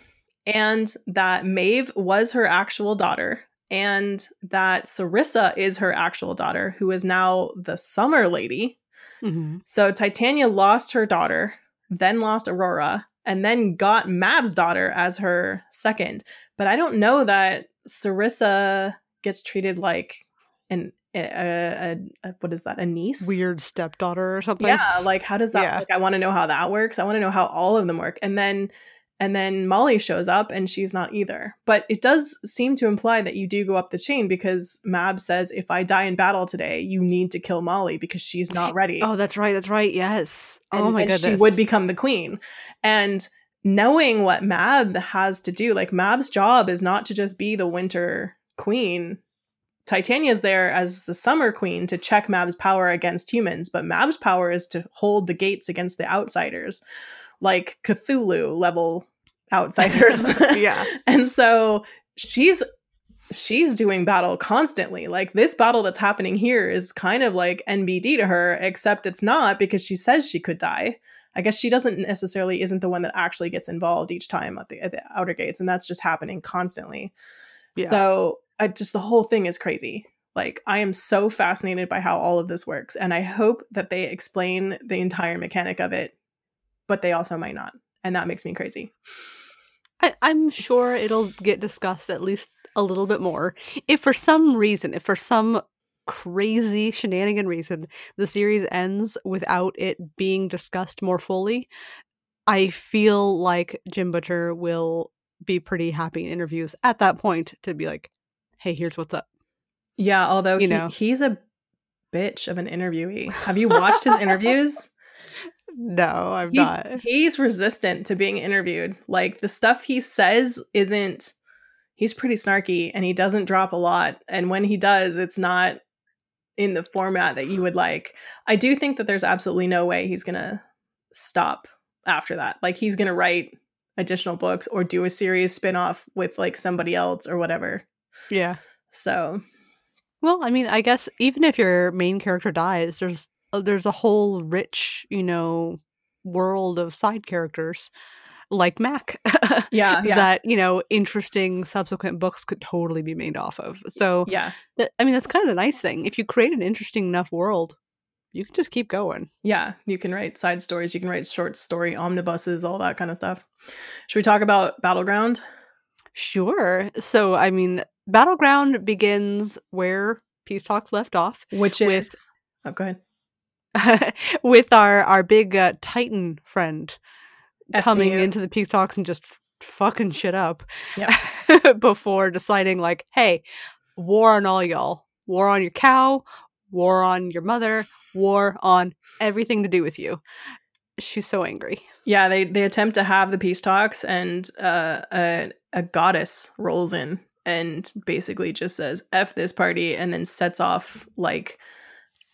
and that Maeve was her actual daughter, and that Sarissa is her actual daughter, who is now the Summer Lady. Mm-hmm. So Titania lost her daughter, then lost Aurora, and then got Mab's daughter as her second. But I don't know that Sarissa gets treated like an a, a, a what is that a niece? Weird stepdaughter or something. Yeah, like how does that? Yeah. Like I want to know how that works. I want to know how all of them work. And then and then Molly shows up and she's not either. But it does seem to imply that you do go up the chain because Mab says if I die in battle today, you need to kill Molly because she's not ready Oh, that's right. That's right. Yes. Oh and, oh my and goodness. she would become the queen. And knowing what Mab has to do, like Mab's job is not to just be the winter queen. Titania's there as the summer queen to check Mab's power against humans, but Mab's power is to hold the gates against the outsiders, like Cthulhu level outsiders. yeah. and so she's she's doing battle constantly like this battle that's happening here is kind of like nbd to her except it's not because she says she could die i guess she doesn't necessarily isn't the one that actually gets involved each time at the, at the outer gates and that's just happening constantly Yeah. so I just the whole thing is crazy like i am so fascinated by how all of this works and i hope that they explain the entire mechanic of it but they also might not and that makes me crazy I, I'm sure it'll get discussed at least a little bit more. If for some reason, if for some crazy shenanigan reason, the series ends without it being discussed more fully, I feel like Jim Butcher will be pretty happy in interviews at that point to be like, hey, here's what's up. Yeah, although You he, know. he's a bitch of an interviewee. Have you watched his interviews? No, I'm He's, not. he's resistant to being interviewed. Like the stuff he says isn't he's pretty snarky and he doesn't drop a lot. And when he does, it's not in the format that you would like. I do think that there's absolutely no way he's gonna stop after that. Like he's gonna write additional books or do a series spin-off with like somebody else or whatever. Yeah. So Well, I mean, I guess even if your main character dies, there's uh, there's a whole rich, you know, world of side characters like Mac yeah, yeah. that you know interesting subsequent books could totally be made off of. So yeah. that, I mean, that's kind of the nice thing. If you create an interesting enough world, you can just keep going. Yeah, you can write side stories, you can write short story omnibuses, all that kind of stuff. Should we talk about Battleground? Sure. So I mean, Battleground begins where Peace Talks left off. Which With- is Oh, go ahead. with our our big uh, Titan friend coming into the Peace Talks and just f- fucking shit up. Yep. before deciding like, hey, war on all y'all. War on your cow, war on your mother, war on everything to do with you. She's so angry. Yeah, they they attempt to have the peace talks and uh a a goddess rolls in and basically just says F this party and then sets off like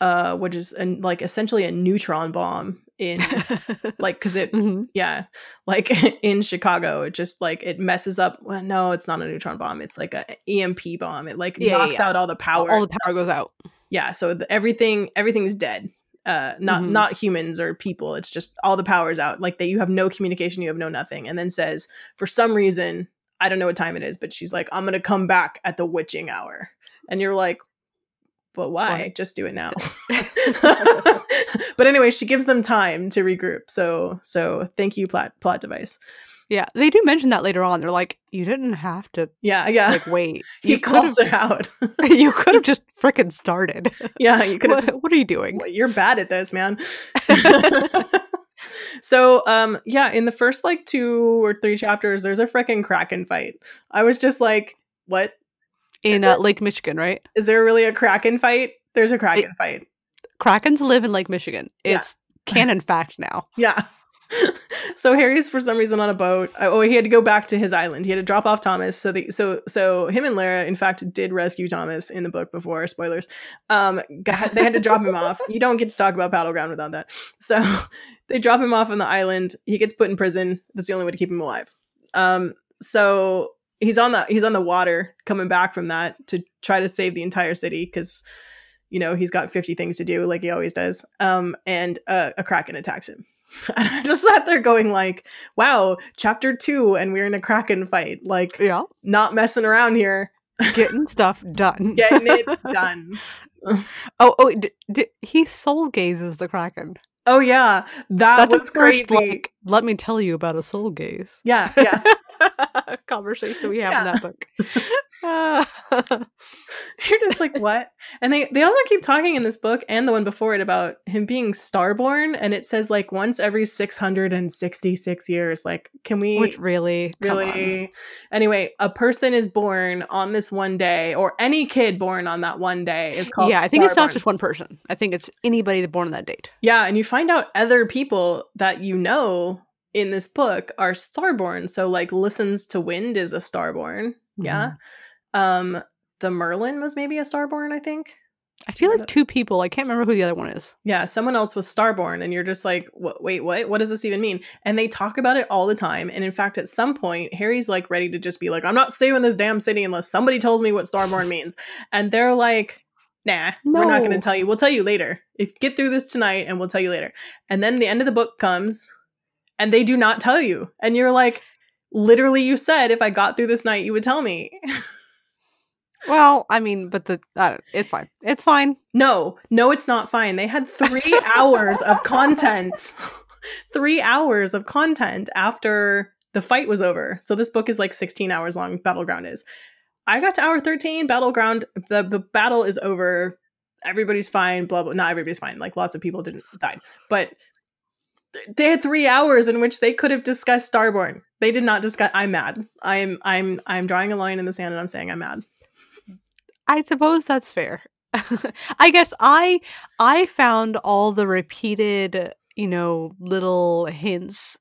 uh, which is an, like essentially a neutron bomb in like because it Mhm. yeah like in chicago it just like it messes up well no it's not a neutron bomb it's like a emp bomb it like Yeah, knocks yeah. out all the power all the power goes out. yeah so the, everything everything's dead uh not Mhm. not humans or people it's just all the power's out like that you have no communication you have no nothing and then says for some reason i don't know what time it is but she's like i'm gonna come back at the witching hour and you're like but why Why? just do it now but anyway she gives them time to regroup so so thank you plot plot device Yeah, they do mention that later on. They're like, you didn't have to yeah yeah like wait. he calls her out you could have just frickin' started. yeah you could have What, what are you doing? Well, you're bad at this, man. So, um, yeah, in the first like two or three chapters, there's a freaking kraken fight. I was just like, what? In uh, it- Lake Michigan, right? Is there really a kraken fight? There's a kraken fight. Krakens live in Lake Michigan. Yeah. It's canon fact now. Yeah. so Harry's for some reason on a boat. Oh, he had to go back to his island. He had to drop off Thomas. So the so so him and Lara, in fact, did rescue Thomas in the book before. Spoilers. Um, got, they had to drop him off. You don't get to talk about battleground without that. So they drop him off on the island. He gets put in prison. That's the only way to keep him alive. Um, so he's on the he's on the water coming back from that to try to save the entire city because you know he's got 50 things to do like he always does um and uh, a kraken attacks him and i just sat there going like wow chapter two and we're in a kraken fight like Yeah. not messing around here Getting stuff done. getting it done Oh, oh, d- d- he soul gazes the Kraken. oh yeah that That's was first, crazy like, let me tell you about a soul gaze. yeah yeah Conversation we have Yeah. in that book. Uh, you're just like what and they they also keep talking in this book and the one before it about him being starborn and it says like once every 666 years like can we which really, really anyway a person is born on this one day or any kid born on that one day is called Yeah, I think it's not just one person. I think it's anybody born on that date. yeah and you find out other people that you know in this book are starborn so like listens to wind is a starborn yeah? Mm-hmm. um the merlin was maybe a starborn i think? I feel like two people. I can't remember who the other one is. yeah someone else was starborn and you're just like what, wait what? What does this even mean? And they talk about it all the time and in fact at some point harry's like ready to just be like i'm not saving this damn city unless somebody tells me what starborn means. And they're like nah we're not going to tell you. We'll tell you later. If get through this tonight and we'll tell you later. And then the end of the book comes and they do not tell you and you're like literally you said if i got through this night you would tell me Well, I mean, but the uh, it's fine. It's fine. No, no, it's not fine. They had three hours of content. three hours of content after the fight was over. So this book is like 16 hours long, Battleground is. I got to hour 13, Battleground, the, the battle is over. Everybody's fine, blah blah. Not everybody's fine. Like lots of people didn't die, But they had three hours in which they could have discussed Starborn. They did not discuss I'm mad. I'm I'm I'm drawing a line in the sand and I'm saying I'm mad. I suppose that's fair. I guess I I found all the repeated, you know, little hints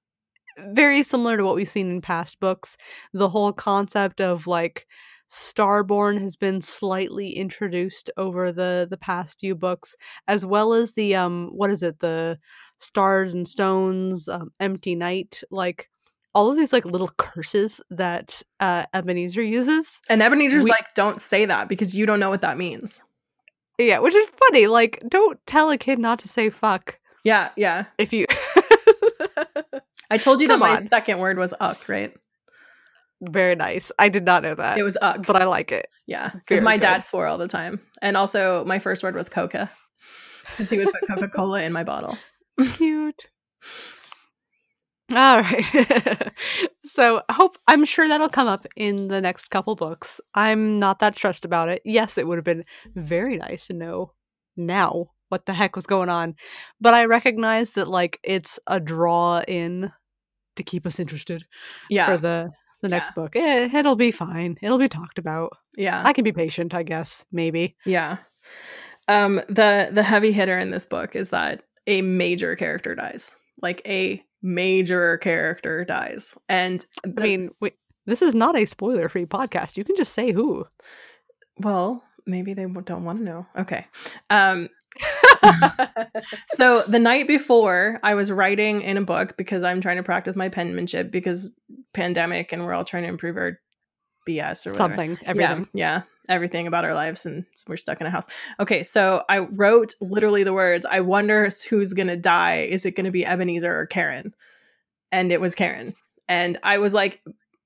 very similar to what we've seen in past books. The whole concept of like Starborn has been slightly introduced over the the past few books, as well as the um what is it the stars and stones, um, empty night, like all of these like little curses that uh, Ebenezer uses. And Ebenezer's We- like, don't say that because you don't know what that means. Yeah, which is funny. Like, don't tell a kid not to say fuck Yeah, yeah. if you. I told you Come that my on. second word was uck, right? Very nice. I did not know that. It was uck. but I like it. yeah, because my good. dad swore all the time. And also, my first word was coca. Because he would put Coca Cola in my bottle. Cute. All right. so, hope I'm sure that'll come up in the next couple books. I'm not that stressed about it. Yes, it would have been very nice to know now what the heck was going on, but I recognize that like it's a draw in to keep us interested Yeah, for the the next book. Eh, it'll be fine. It'll be talked about. yeah, I can be patient, I guess. Maybe. yeah. Um, the the heavy hitter in this book is that a major character dies, like a major character dies, and I mean, wait, this is not a spoiler-free podcast. You can just say who. well, maybe they don't want to know. Okay, um, so the night before, I was writing in a book because I'm trying to practice my penmanship because pandemic and we're all trying to improve our BS or whatever. Something, everything. Yeah, yeah, everything about our lives, and we're stuck in a house. Okay, so I wrote literally the words, I wonder who's gonna die. Is it gonna be Ebenezer or Karen? And it was Karen. And I was like,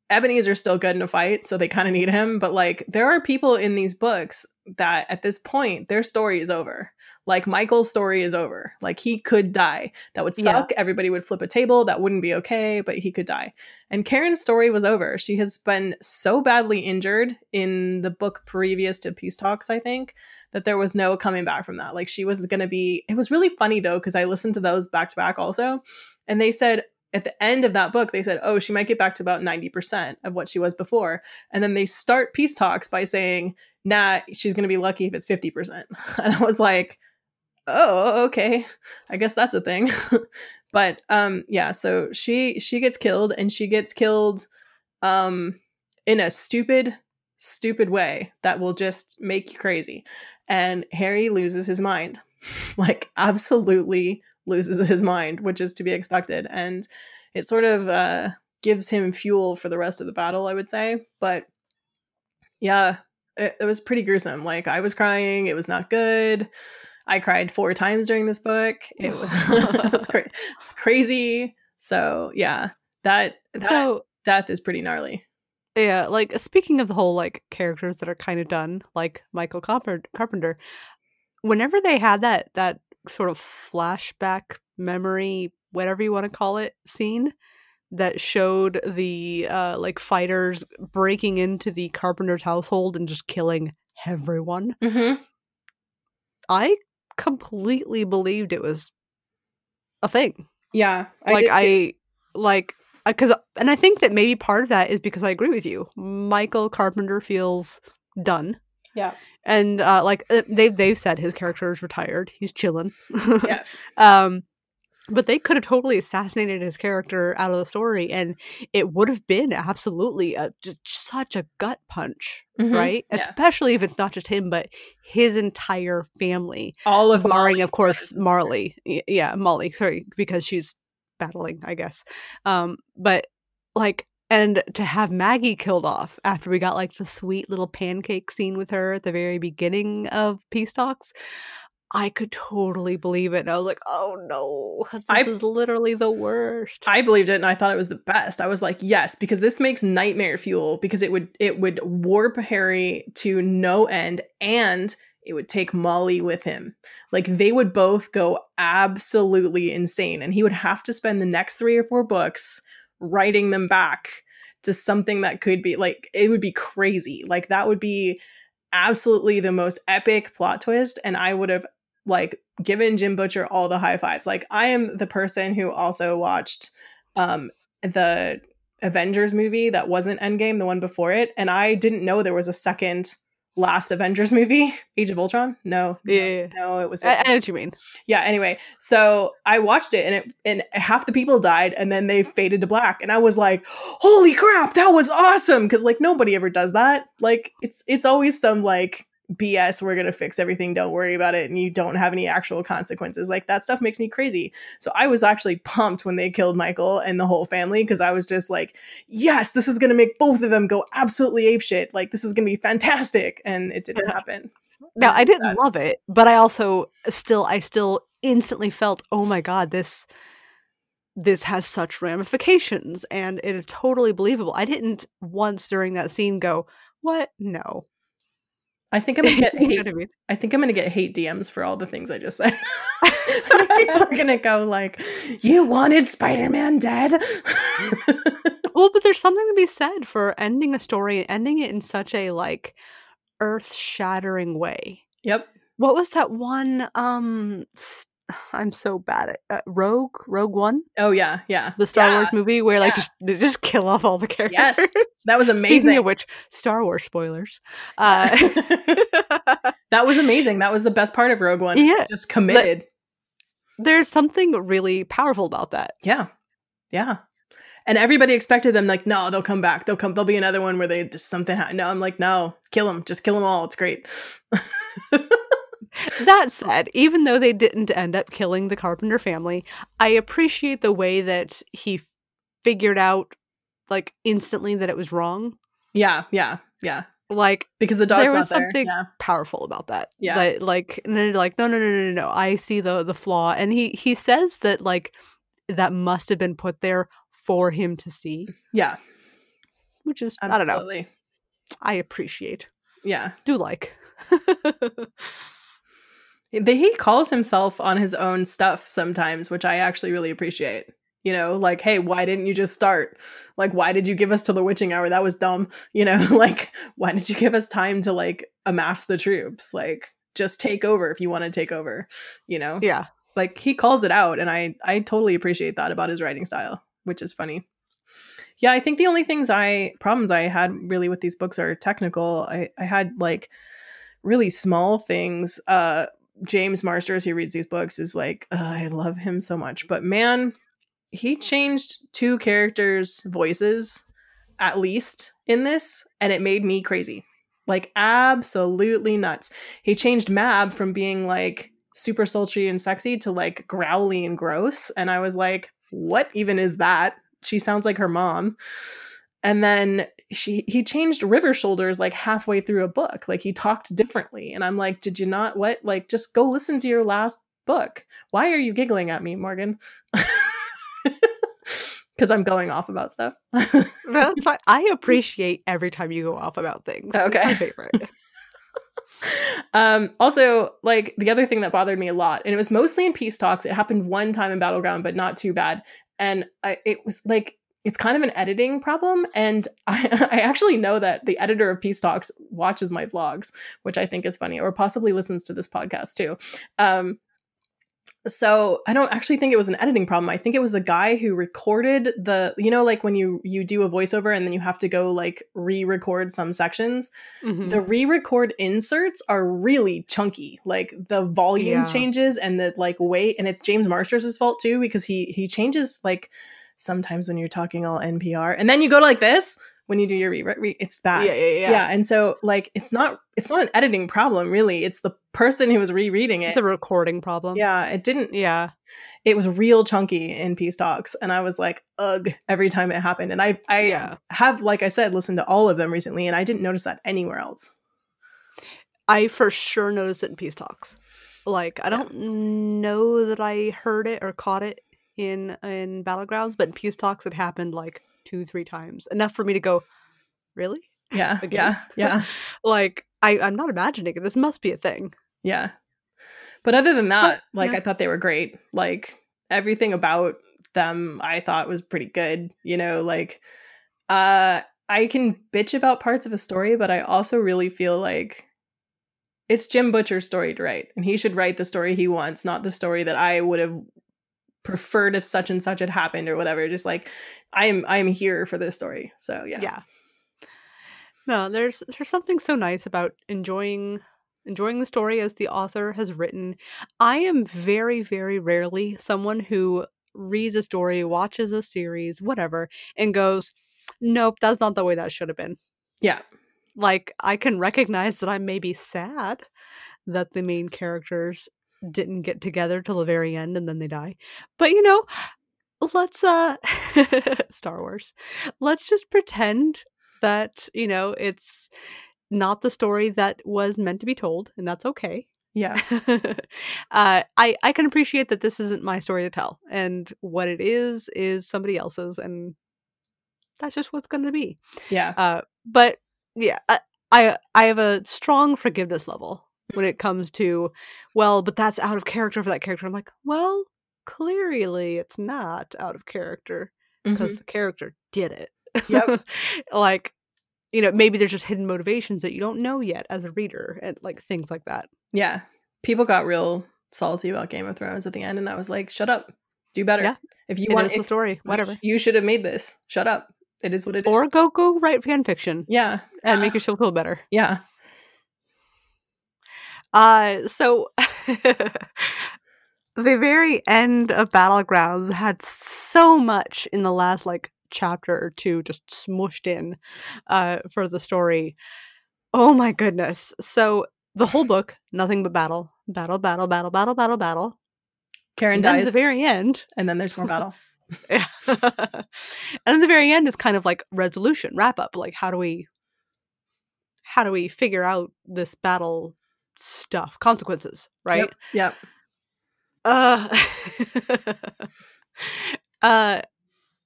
Ebenezer's still good in a fight, so they kind of need him. But like, there are people in these books that at this point, their story is over. Like, Michael's story is over. Like, he could die. That would Yeah. suck. Everybody would flip a table. That wouldn't be okay, but he could die. And Karen's story was over. She has been so badly injured in the book previous to Peace Talks, I think, that there was no coming back from that. Like, she was going to be. It was really funny, though, because I listened to those back to back also. And they said, at the end of that book, they said, oh, she might get back to about 90% of what she was before. And then they start peace talks by saying, nah, she's going to be lucky if it's 50%. And I was like, oh, okay. I guess that's a thing. but um yeah, so she she gets killed and she gets killed um in a stupid stupid way that will just make you crazy. And Harry loses his mind. like absolutely loses his mind, which is to be expected. And it sort of uh, gives him fuel for the rest of the battle, I would say. But yeah, it, it was pretty gruesome. Like I was crying, it was not good. I cried four times during this book. It was, it was cra- crazy. So yeah, that that so death is pretty gnarly. yeah, like speaking of the whole like characters that are kind of done, like Michael Carpenter, Carpenter, whenever they had that that sort of flashback memory, whatever you want to call it, scene that showed the uh like fighters breaking into the Carpenter's household and just killing everyone. Mm-hmm. I completely believed it was a thing. Yeah, like. I like because and I think that maybe part of that is because I agree with you. Michael Carpenter feels done, yeah and uh, like uh, they've they've said his character is retired. He's chilling. Yeah. um, but they could have totally assassinated his character out of the story, and it would have been absolutely a, just such a gut punch, Mhm. right? Yeah. Especially if it's not just him, but his entire family all of barring Molly's of course. Marley. Yeah, Molly. Sorry, because she's battling, I guess. Um, but like, and to have Maggie killed off after we got like the sweet little pancake scene with her at the very beginning of Peace Talks. I could totally believe it. And I was like, oh no, this I- is literally the worst. I believed it and I thought it was the best. I was like, yes, because this makes nightmare fuel because it would it would warp Harry to no end and it would take Molly with him. Like they would both go absolutely insane and he would have to spend the next 3 or 4 books writing them back to something that could be like it would be crazy. Like that would be absolutely the most epic plot twist and I would have like given Jim Butcher all the high fives. Like I am the person who also watched um the Avengers movie that wasn't Endgame, the one before it, and I didn't know there was a second last Avengers movie, Age of Ultron. No, no, Yeah. no, it was I, I know what you mean. yeah. Anyway, so I watched it, and it and half the people died, and then they faded to black, and I was like, "Holy crap, that was awesome!" Because like nobody ever does that. Like it's it's always some like BS. We're gonna fix everything. Don't worry about it, and you don't have any actual consequences. Like that stuff makes me crazy. So I was actually pumped when they killed Michael and the whole family because I was just like, "Yes, this is gonna make both of them go absolutely apeshit. Like this is gonna be fantastic," and it didn't happen. Now I didn't love it, but I also still I still instantly felt, oh my god, this this has such ramifications and it is totally believable. I didn't once during that scene go, What? No. I think I'm gonna get You know hate I mean? I think I'm gonna get hate DMs for all the things I just said. People are gonna go like, "You wanted Spider-Man dead." Well, but there's something to be said for ending a story and ending it in such a like earth shattering way. yep. What was that one um I'm so bad at uh, Rogue, Rogue One, Oh yeah, yeah. the Star Yeah. Wars movie where like yeah. just they just kill off all the characters. Yes, that was Speaking amazing. of which, Star Wars spoilers. Uh, that was amazing. That was the best part of Rogue One. Yeah. just committed. there's something really powerful about that. yeah, yeah. And everybody expected them like, no, they'll come back. They'll come. There'll be another one where they just something. Ha-. No, I'm like, no, kill them. Just kill them all. It's great. That said, even though they didn't end up killing the Carpenter family, I appreciate the way that he f- figured out like instantly that it was wrong. Yeah, yeah, yeah. Like Because the dog's there was not there. something Yeah. powerful about that. Yeah. That, like and like, no, no, no, no, no, no. I see the the flaw. And he he says that like that must have been put there for him to see, Yeah, which is I don't know. I appreciate. Yeah. Do like. He calls himself on his own stuff sometimes, which I actually really appreciate. You know, like, hey, why didn't you just start? Like, why did you give us till the witching hour? That was dumb. You know, like, why did you give us time to like amass the troops? Like, just take over if you want to take over. You know, yeah. like he calls it out, and I I totally appreciate that about his writing style, which is funny. Yeah, I think the only things I problems I had really with these books are technical. I I had like really small things. Uh James Marsters, who reads these books, is like, "Ugh, I love him so much. But man, he changed two characters' voices at least in this, and it made me crazy. Like, absolutely nuts. He changed Mab from being like super sultry and sexy to like growly and gross. And I was like, what even is that? She sounds like her mom. And then she he changed river shoulders like halfway through a book like he talked differently and i'm like did you not what like just go listen to your last book why are you giggling at me morgan because i'm going off about stuff That's fine. I appreciate every time you go off about things. It's Okay. my favorite. um also like the other thing that bothered me a lot and it was mostly in peace talks it happened one time in battleground but not too bad and I, it was like it's kind of an editing problem and I, I actually know that the editor of peace talks watches my vlogs which i think is funny or possibly listens to this podcast too um so i don't actually think it was an editing problem i think it was the guy who recorded the you know like when you you do a voiceover and then you have to go like re-record some sections Mhm. the re-record inserts are really chunky like the volume Yeah. changes and the like weight and it's james marsters' fault too because he he changes like sometimes when you're talking all npr and then you go like this when you do your re, re it's bad yeah, yeah, yeah. yeah and so like it's not it's not an editing problem really it's the person who was rereading it It's a recording problem. yeah it didn't Yeah. it was real chunky in peace talks and i was like ugh every time it happened and i i Yeah. have like i said listened to all of them recently and i didn't notice that anywhere else I for sure noticed it in Peace Talks. Like I don't know that I heard it or caught it in in Battlegrounds, but in Peace Talks it happened like two, three times. Enough for me to go, Really? yeah yeah yeah Like I, I'm not imagining it. This must be a thing. Yeah. But other than that, But, like yeah. I thought they were great. Like everything about them I thought was pretty good, you know, like uh I can bitch about parts of a story, but I also really feel like it's Jim Butcher's story to write, and he should write the story he wants, not the story that I would have preferred if such and such had happened or whatever. Just like I'm I'm here for this story. So yeah. Yeah. No, there's there's something so nice about enjoying enjoying the story as the author has written. I am very very rarely someone who reads a story, watches a series, whatever, and goes, "Nope, that's not the way that should have been." Yeah. Like I can recognize that I may be sad that the main characters didn't get together till the very end and then they die. But you know, let's uh Star Wars. Let's just pretend that, you know, it's not the story that was meant to be told and that's okay. Yeah. uh I I can appreciate that this isn't my story to tell and what it is is somebody else's and that's just what's going to be. Yeah. Uh, but yeah, I, I I have a strong forgiveness level when it comes to, well, but that's out of character for that character. I'm like, well, clearly it's not out of character because Mhm. the character did it. Yep. like, you know, maybe there's just hidden motivations that you don't know yet as a reader, and like things like that. Yeah. People got real salty about Game of Thrones at the end, and I was like, shut up. Do better. Yeah. If you It want is the if- story, whatever. You should have made this. Shut up. It is what it is. Or go go write fan fiction yeah. and make yourself feel better. Yeah. Uh, so the very end of Battlegrounds had so much in the last like chapter or two just smushed in uh for the story. Oh my goodness. So the whole book, nothing but battle, battle, battle, battle, battle, battle, battle. Karen And then at the very end, and then there's more battle. and at the very end is kind of like resolution, wrap up. Like how do we how do we figure out this battle stuff, consequences, right? Yep. yep. Uh uh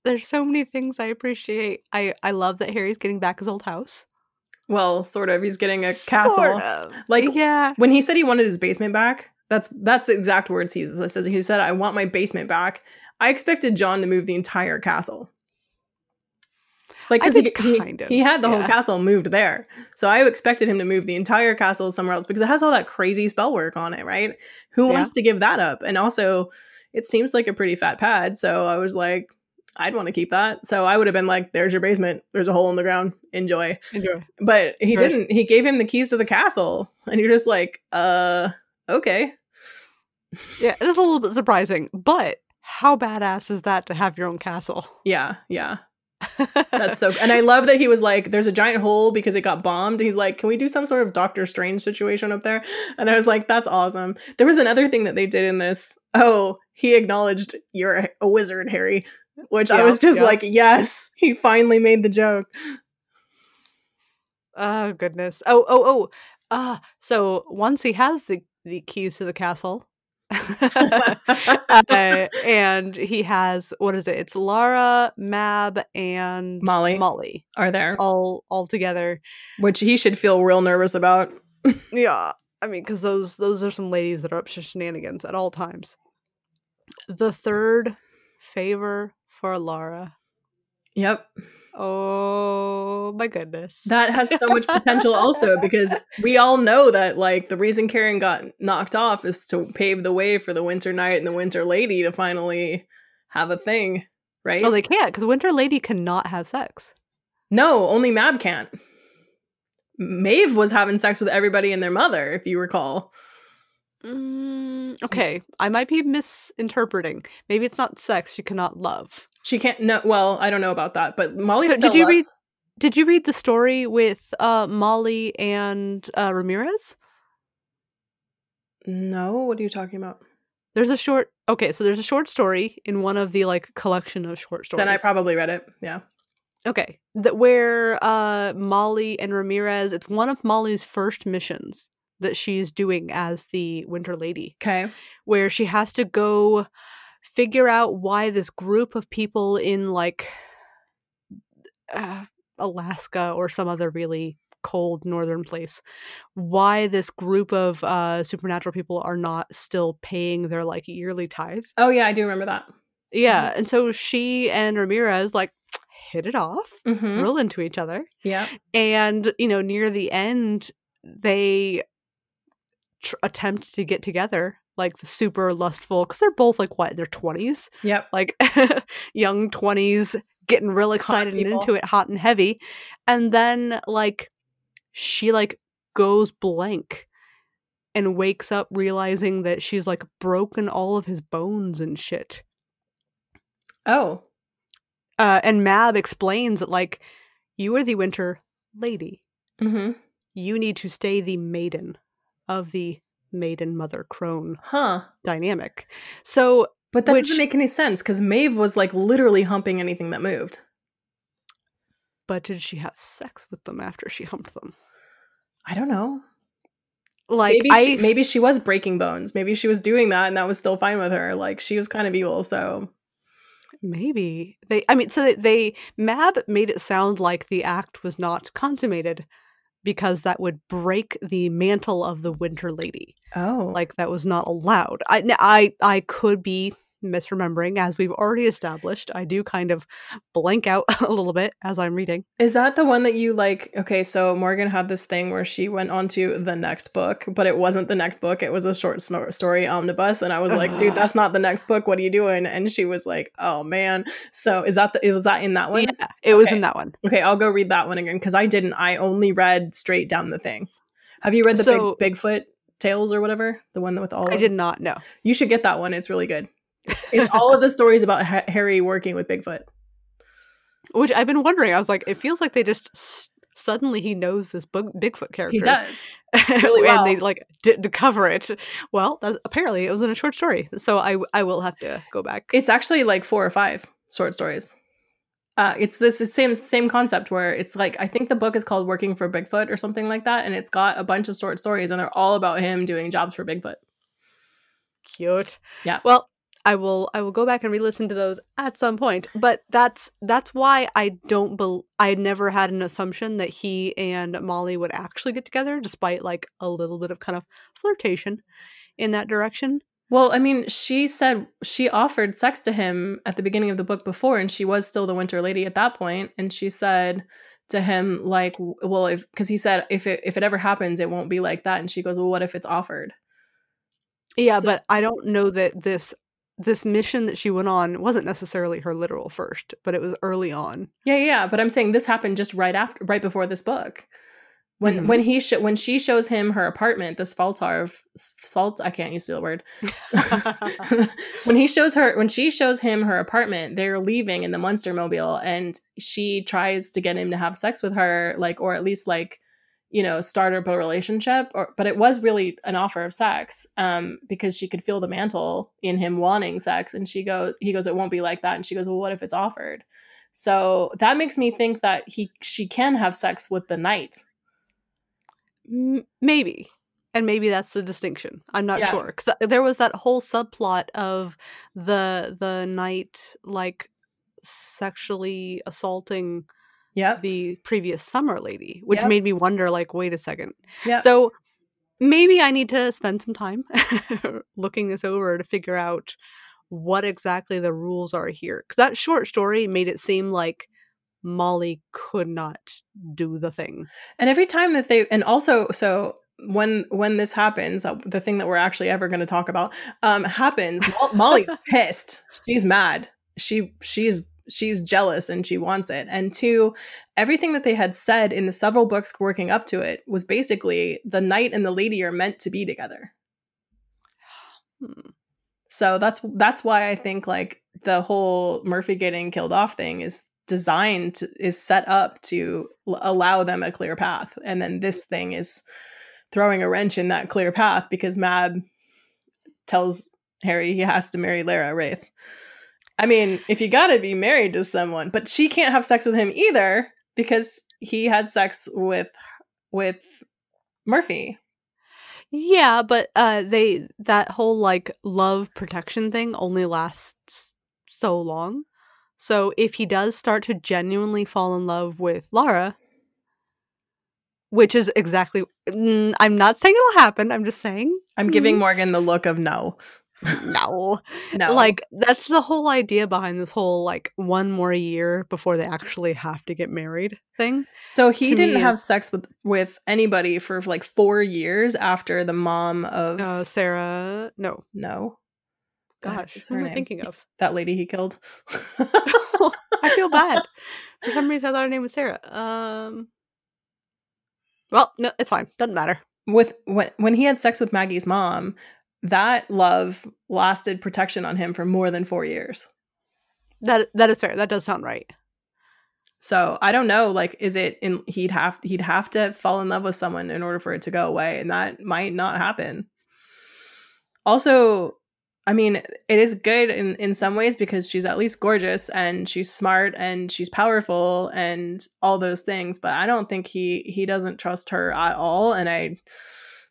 there's so many things I appreciate. I I love that Harry's getting back his old house. Well, sort of. He's getting a castle. Of. Like yeah. when he said he wanted his basement back, that's that's the exact words he uses. I says he said, "I want my basement back." I expected John to move the entire castle. Like, because he, he, he had the whole yeah. castle moved there. So I expected him to move the entire castle somewhere else because it has all that crazy spell work on it, right? Who Yeah. wants to give that up? And also, it seems like a pretty fat pad. So I was like, I'd want to keep that. So I would have been like, there's your basement. There's a hole in the ground. Enjoy. Enjoy. But he First- didn't. He gave him the keys to the castle. And you're just like, uh, okay. Yeah, it is a little bit surprising, but how badass is that to have your own castle? Yeah, yeah. That's so and I love that he was like, there's a giant hole because it got bombed. He's like, Can we do some sort of Doctor Strange situation up there? And I was like, That's awesome. There was another thing that they did in this. Oh, he acknowledged you're a- wizard, Harry. Which I was just yeah. like, Yes, he finally made the joke. Oh goodness. Oh oh oh. Ah, so once he has the the keys to the castle, uh, and he has what is it? It's Lara, Mab, and Molly. Molly Are there? all all together. Which he should feel real nervous about. Yeah, I mean, because those those are some ladies that are up to shenanigans at all times. The third favor for Lara. Yep. Oh my goodness. That has so much potential also because we all know that like the reason Karen got knocked off is to pave the way for the Winter Knight and the Winter Lady to finally have a thing, right? oh, they can't because Winter Lady cannot have sex. no, only Mab can't. Maeve was having sex with everybody and their mother, if you recall. Mm, okay, I might be misinterpreting. Maybe it's not sex; you cannot love. She can't no well, I don't know about that, but Molly So did you read- Did you read the story with uh, Molly and uh, Ramirez? No, what are you talking about? There's a short. Okay, so there's a short story in one of the like collection of short stories. Then I probably read it. Yeah. okay that where uh, Molly and Ramirez. It's one of Molly's first missions that she's doing as the Winter Lady. Okay. where she has to go figure out why this group of people in like uh, Alaska or some other really cold northern place why this group of uh supernatural people are not still paying their like yearly tithe Oh yeah, I do remember that. yeah and so she and ramirez like hit it off Mm-hmm. real into each other Yeah. and you know near the end they tr- attempt to get together like super lustful because they're both like what in their 20s Yep. like young 20s getting real excited and into it hot and heavy and then like she like goes blank and wakes up realizing that she's like broken all of his bones and shit Oh. uh and mab explains that like you are the winter lady Mm-hmm. you need to stay the maiden of the maiden mother crone Huh. dynamic. So, But that Which- doesn't make any sense because Maeve was like literally humping anything that moved. but did she have sex with them after she humped them? I don't know. Like maybe I she, maybe she was breaking bones. Maybe she was doing that and that was still fine with her. Like she was kind of evil. So maybe they I mean so they, they Mab made it sound like the act was not consummated because that would break the mantle of the winter lady. oh, Like that was not allowed. I I I could be misremembering as we've already established. I do kind of blank out a little bit as I'm reading. is that the one that you like? Okay, so Morgan had this thing where she went on to the next book, but it wasn't the next book. It was a short story omnibus, and I was like, "Dude, that's not the next book. What are you doing?" And she was like, "Oh man." So is that the? It was that in that one? yeah, it was Okay. in that one. Okay, I'll go read that one again because I didn't. I only read straight down the thing. Have you read the So- big Bigfoot tales or whatever? The one with all. I did not know. You should get that one. It's really good. It's all of the stories about ha- Harry working with Bigfoot. Which I've been wondering. I was like, it feels like they just s- suddenly he knows this Bug- Bigfoot character. He does. really and they like did to cover it. Well, that's, apparently it was in a short story, so I I will have to go back. It's actually like four or five short stories. Uh, it's this it's same same concept where it's like I think the book is called Working for Bigfoot or something like that, and it's got a bunch of short stories, and they're all about him doing jobs for Bigfoot. Cute. Yeah. Well, I will I will go back and re-listen to those at some point. But that's that's why I don't bel I never had an assumption that he and Molly would actually get together, despite like a little bit of kind of flirtation in that direction. Well, I mean, she said she offered sex to him at the beginning of the book before, and she was still the Winter Lady at that point, and she said to him like, "Well, if because he said if it if it ever happens, it won't be like that," and she goes, "Well, what if it's offered?" Yeah, So- but I don't know that this this mission that she went on wasn't necessarily her literal first, but it was early on. Yeah, yeah, but I'm saying this happened just right after, right before this book. When Mhm. when he sh- when she shows him her apartment, this Faltarv salt, I can't use the word. when he shows her, when she shows him her apartment, they're leaving in the Monster Mobile, and she tries to get him to have sex with her, like, or at least like, you know, start up a relationship. Or, but it was really an offer of sex, um, because she could feel the mantle in him wanting sex, and she goes, he goes, it won't be like that, and she goes, well, what if it's offered? So that makes me think that he she can have sex with the knight. Maybe and maybe that's the distinction i'm not Yeah. sure because there was that whole subplot of the the knight like sexually assaulting Yep. the previous summer lady which Yep. made me wonder like wait a second Yep. so maybe i need to spend some time looking this over to figure out what exactly the rules are here because that short story made it seem like molly could not do the thing And every time that they and also so when when this happens, uh, the thing that we're actually ever going to talk about um happens, Mo- Molly's pissed. She's mad. She she's she's jealous and she wants it. And two, everything that they had said in the several books working up to it was basically the knight and the lady are meant to be together. Hmm. So that's that's why I think like the whole Murphy getting killed off thing is designed to, is set up to l- allow them a clear path, and then this thing is throwing a wrench in that clear path because Mab tells Harry he has to marry Lara Raith. I mean, if you got to be married to someone, but she can't have sex with him either because he had sex with with Murphy. Yeah, but uh they that whole like love protection thing only lasts so long. So if he does start to genuinely fall in love with Lara, which is exactly mm, I'm not saying it'll happen, I'm just saying I'm giving Morgan the look of no, no. no, Like that's the whole idea behind this whole like one more year before they actually have to get married thing. So he to didn't have is- sex with with anybody for like four years after the mom of Uh Sarah no. no, Gosh, who her am I thinking of? that lady he killed. I feel bad. For some reason, I thought her name was Sarah. Um. Well, no, it's fine. Doesn't matter. with when when he had sex with Maggie's mom, that love lasted protection on him for more than four years. That that is fair. That does sound right. So I don't know, like, is it in he'd have he'd have to fall in love with someone in order for it to go away, and that might not happen. Also, I mean, it is good in in some ways because she's at least gorgeous and she's smart and she's powerful and all those things. But I don't think he he doesn't trust her at all, and I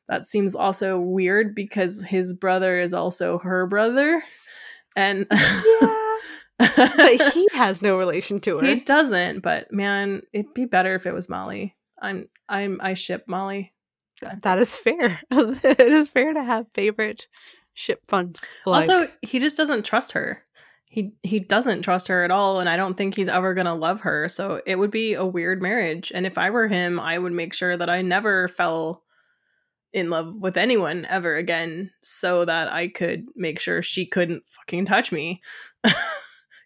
that seems also weird because his brother is also her brother, and Yeah, but he has no relation to her. he doesn't, but man, it'd be better if it was Molly. I'm I'm I ship Molly. that is fair. it is fair to have favorite ship fun. Like, also, he just doesn't trust her. He he doesn't trust her at all, and I don't think he's ever gonna love her. So it would be a weird marriage. And if I were him, I would make sure that I never fell in love with anyone ever again, so that I could make sure she couldn't fucking touch me.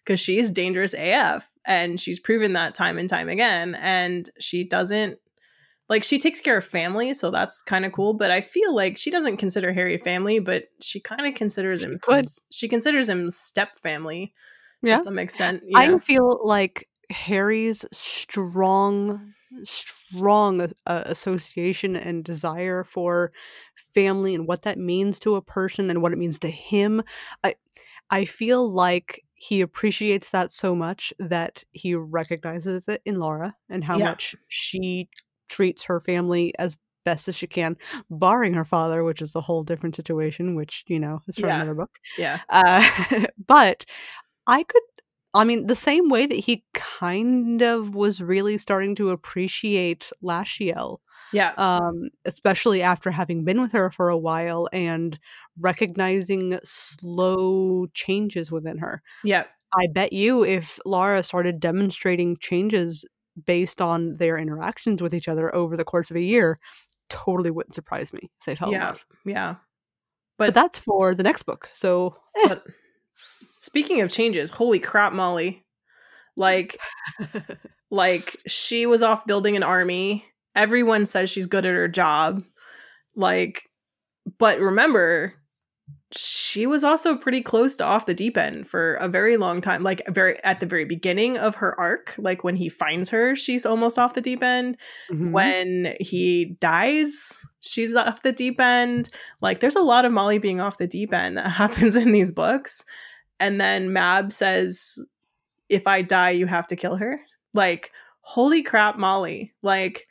Because she's dangerous AF, and she's proven that time and time again. And she doesn't like she takes care of family, so that's kind of cool. But I feel like she doesn't consider Harry family, but she kind of considers him. could. She considers him step family Yeah. to some extent. You I know? feel like Harry's strong strong a- association and desire for family and what that means to a person and what it means to him. I I feel like he appreciates that so much that he recognizes it in Laura and how Yeah. much she treats her family as best as she can, barring her father, which is a whole different situation, which, you know, is from Yeah. another book. Yeah. Uh, but I could, I mean, the same way that he kind of was really starting to appreciate Lasciel, Yeah. um, especially after having been with her for a while and recognizing slow changes within her. yeah. I bet you if Laura started demonstrating changes based on their interactions with each other over the course of a year, totally wouldn't surprise me if they fell in Yeah. love. Yeah. But, But- that's for the next book. So eh. But speaking of changes, holy crap, Molly. Like like she was off building an army. Everyone says she's good at her job. Like but remember she was also pretty close to off the deep end for a very long time like very at the very beginning of her arc like when he finds her she's almost off the deep end Mhm. when he dies she's off the deep end like there's a lot of molly being off the deep end that happens in these books and then mab says if i die you have to kill her. Like holy crap molly. Like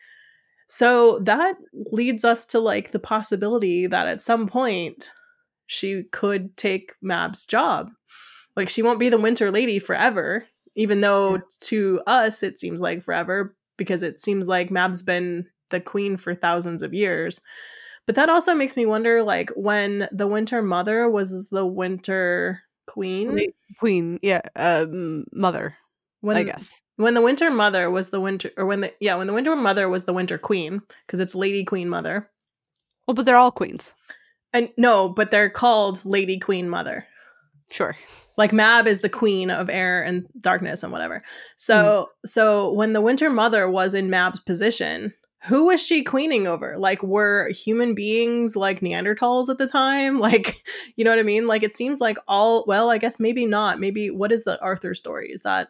so that leads us to like the possibility that at some point she could take mab's job. Like she won't be the winter lady forever even though hmm. to us it seems like forever because it seems like mab's been the queen for thousands of years. But that also makes me wonder like when the winter mother was the winter queen Queen, yeah, um, mother, when I guess. when the winter mother was the winter or when the yeah when the winter mother was the winter queen because it's lady queen mother Well, but they're all queens. and no but they're called lady queen mother Sure. like mab is the queen of air and darkness and whatever so so when the winter mother was in mab's position who was she queening over like were human beings like neanderthals at the time like you know what i mean like it seems like all well i guess maybe not maybe what is the arthur story is that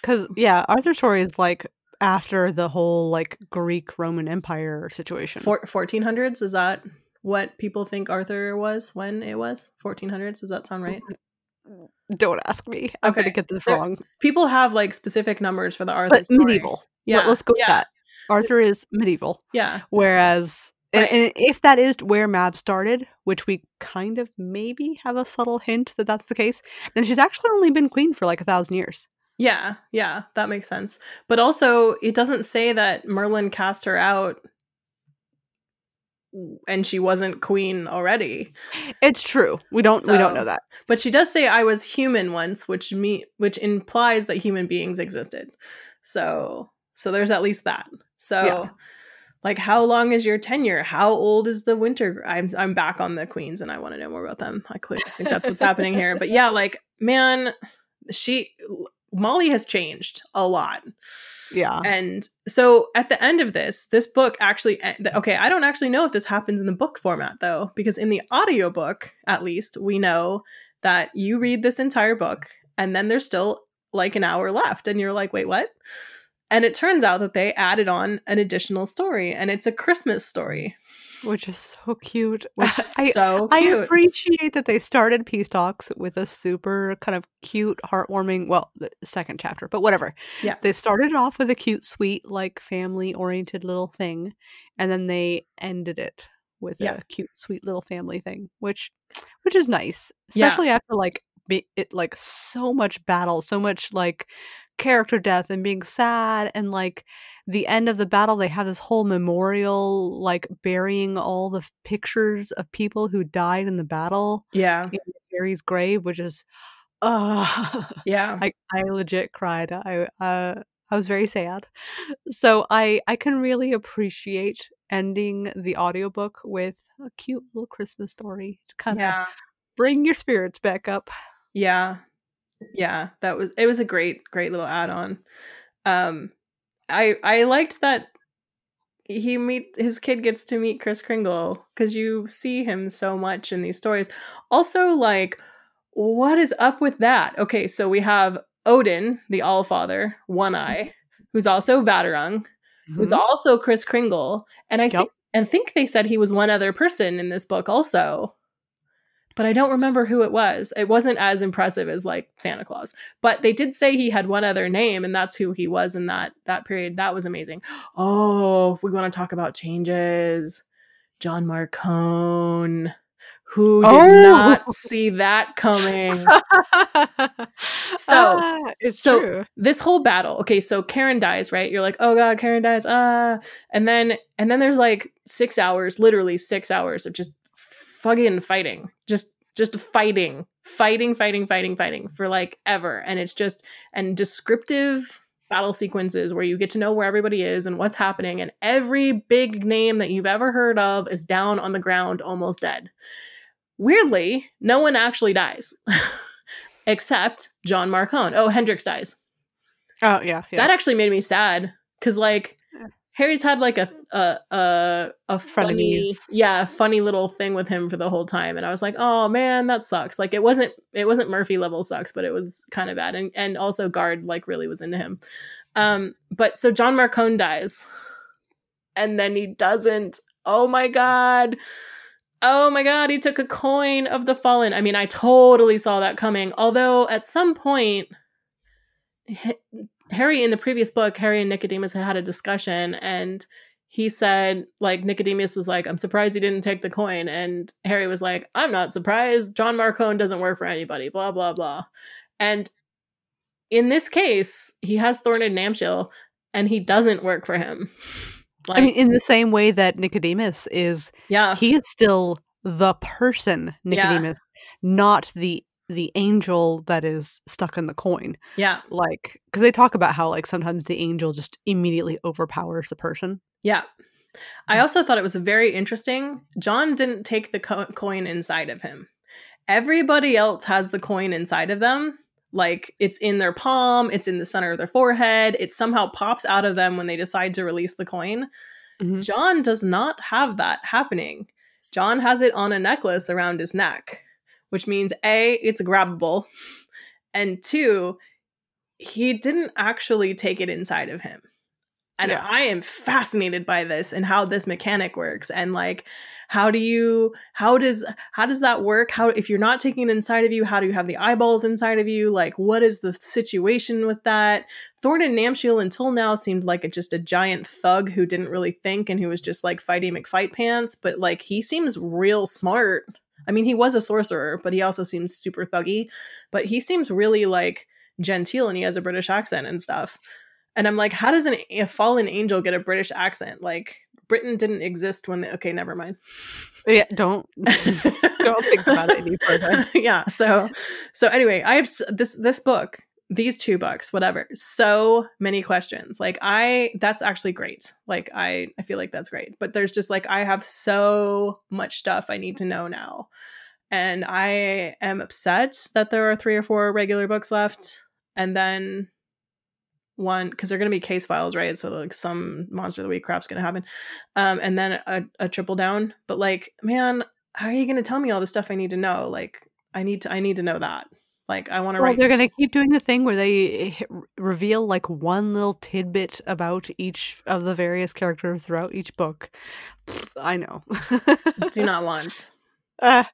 Because yeah, Arthur's story is like after the whole like Greek Roman Empire situation. Four, 1400s is that what people think arthur was when it was 1400s does that sound right mm, Don't ask me. I'm Okay. gonna get this wrong. people have like specific numbers for the arthur But story. medieval. yeah Let, us go with yeah that. Arthur is medieval, yeah whereas. And, and if that is where Mab started, which we kind of maybe have a subtle hint that that's the case, then she's actually only been queen for like a thousand years. Yeah, yeah, that makes sense. But also, it doesn't say that Merlin cast her out and she wasn't queen already. It's true. We don't. we don't know that. But she does say I was human once, which me which implies that human beings existed. So, so there's at least that. So, Yeah. like how long is your tenure? How old is the winter? I'm I'm back on the queens and I want to know more about them. I clearly think that's what's happening here. But yeah, like man, she Molly has changed a lot. Yeah. And so at the end of this, this book actually eh, okay, I don't actually know if this happens in the book format though, because in the audiobook, at least, we know that you read this entire book and then there's still like an hour left and you're like, "Wait, what?" And it turns out that they added on an additional story and it's a Christmas story. Which is so cute. Which I, so I cute. appreciate that they started Peace Talks with a super kind of cute, heartwarming, well, the second chapter, but whatever. Yeah. They started off with a cute, sweet, like family oriented little thing, and then they ended it with Yeah. a cute, sweet little family thing, which which is nice. Yeah. Especially after like be, it like so much battle, so much like character death and being sad and like the end of the battle they have this whole memorial like burying all the f- pictures of people who died in the battle yeah. in Harry's grave which is uh Yeah. I, I legit cried I uh I was very sad so I I can really appreciate ending the audiobook with a cute little Christmas story to kind of yeah. bring your spirits back up Yeah. Yeah, that was it was a great great little add-on. Um I I liked that he meet his kid gets to meet Chris Kringle cuz you see him so much in these stories. Also like what is up with that? Okay, so we have Odin, the all father One Eye, who's also Vadderung, who's Mhm. also Chris Kringle, and I Yep. think and think they said he was one other person in this book also. But I don't remember who it was. It wasn't as impressive as like Santa Claus. But they did say he had one other name and that's who he was in that that period. That was amazing. Oh, if we want to talk about changes, John Marcone. Who did Oh. not see that coming? So- Ah, so- true. this whole battle okay so karen dies right you're like oh god karen dies ah and then and then there's like six hours literally six hours of just fucking fighting. Just just fighting. Fighting fighting fighting fighting for like ever. And it's just and descriptive battle sequences where you get to know where everybody is and what's happening. And every big name that you've ever heard of is down on the ground almost dead. Weirdly no one actually dies except john marcone. Oh hendrix dies. Oh yeah, yeah. that actually made me sad because like. Harry's had like a a a, a funny yeah funny little thing with him for the whole time and I was like oh man that sucks. Like it wasn't it wasn't Murphy level sucks but it was kind of bad and and also guard like really was into him. Um but so John Marcone dies and then he doesn't. Oh my god. Oh my god he took a coin of the fallen. I mean I totally saw that coming although at some point Harry in the previous book, Harry and Nicodemus had had a discussion, and he said, like, Nicodemus was like, I'm surprised he didn't take the coin. And Harry was like, I'm not surprised. John Marcone doesn't work for anybody, blah, blah, blah. And in this case, he has Thorned Namshiel, and he doesn't work for him. like, I mean, in the same way that Nicodemus is, yeah. he is still the person Yeah. Nicodemus, not the the angel that is stuck in the coin. Yeah. Like, because they talk about how like sometimes the angel just immediately overpowers the person. Yeah. I also thought it was very interesting. John didn't take the co- coin inside of him. Everybody else has the coin inside of them. Like it's in their palm, it's in the center of their forehead, it somehow pops out of them when they decide to release the coin. Mhm. John does not have that happening. John has it on a necklace around his neck, which means A, it's grabbable, and two, he didn't actually take it inside of him. And Yeah. I am fascinated by this and how this mechanic works and like how do you how does how does that work? How if you're not taking it inside of you, how do you have the eyeballs inside of you? Like what is the situation with that? Thorned Namshiel until now seemed like a, just a giant thug who didn't really think and who was just like fighting McFight pants, but like he seems real smart. I mean, he was a sorcerer, but he also seems super thuggy. But he seems really like genteel and he has a British accent and stuff. And I'm like, how does an, a fallen angel get a British accent? Like, Britain didn't exist when the. Okay, never mind. Yeah, don't don't think about it any further. yeah. So, so anyway, I have this this book, these two books, whatever. So many questions. Like I, that's actually great. Like I, I feel like that's great. But there's just like I have so much stuff I need to know now, and I am upset that there are three or four regular books left, and then one because they're going to be case files right so like some monster of the week crap's going to happen um and then a, a triple down but like man how are you going to tell me all the stuff i need to know like i need to i need to know that like i want to Well, write they're going to keep doing the thing where they reveal like one little tidbit about each of the various characters throughout each book. I know. do not want Uh,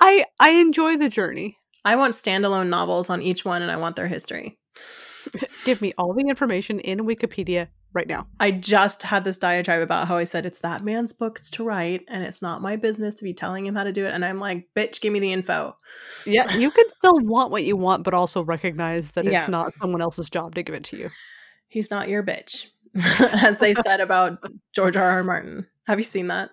I I enjoy the journey. i want standalone novels on each one and i want their history Give me all the information in Wikipedia right now. i just had this diatribe about how i said it's that man's books to write and it's not my business to be telling him how to do it and i'm like bitch give me the info Yeah, you can still want what you want, but also recognize that Yeah. it's not someone else's job to give it to you. he's not your bitch as they said about george r r martin have you seen that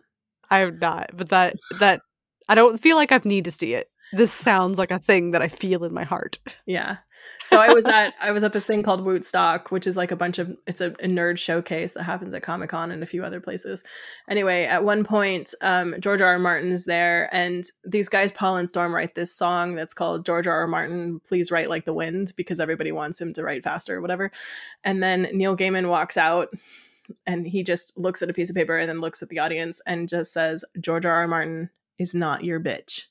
I have not, but that that I don't feel like I need to see it. This sounds like a thing that I feel in my heart. Yeah. So I was at I was at this thing called Wootstock, which is like a bunch of it's a, a nerd showcase that happens at Comic Con and a few other places. Anyway, at one point, um, George R. R. Martin is there, and these guys, Paul and Storm, write this song that's called George R. R. Martin, please write like the wind, because everybody wants him to write faster or whatever. And then Neil Gaiman walks out and he just looks at a piece of paper and then looks at the audience and just says, George R. R. Martin is not your bitch.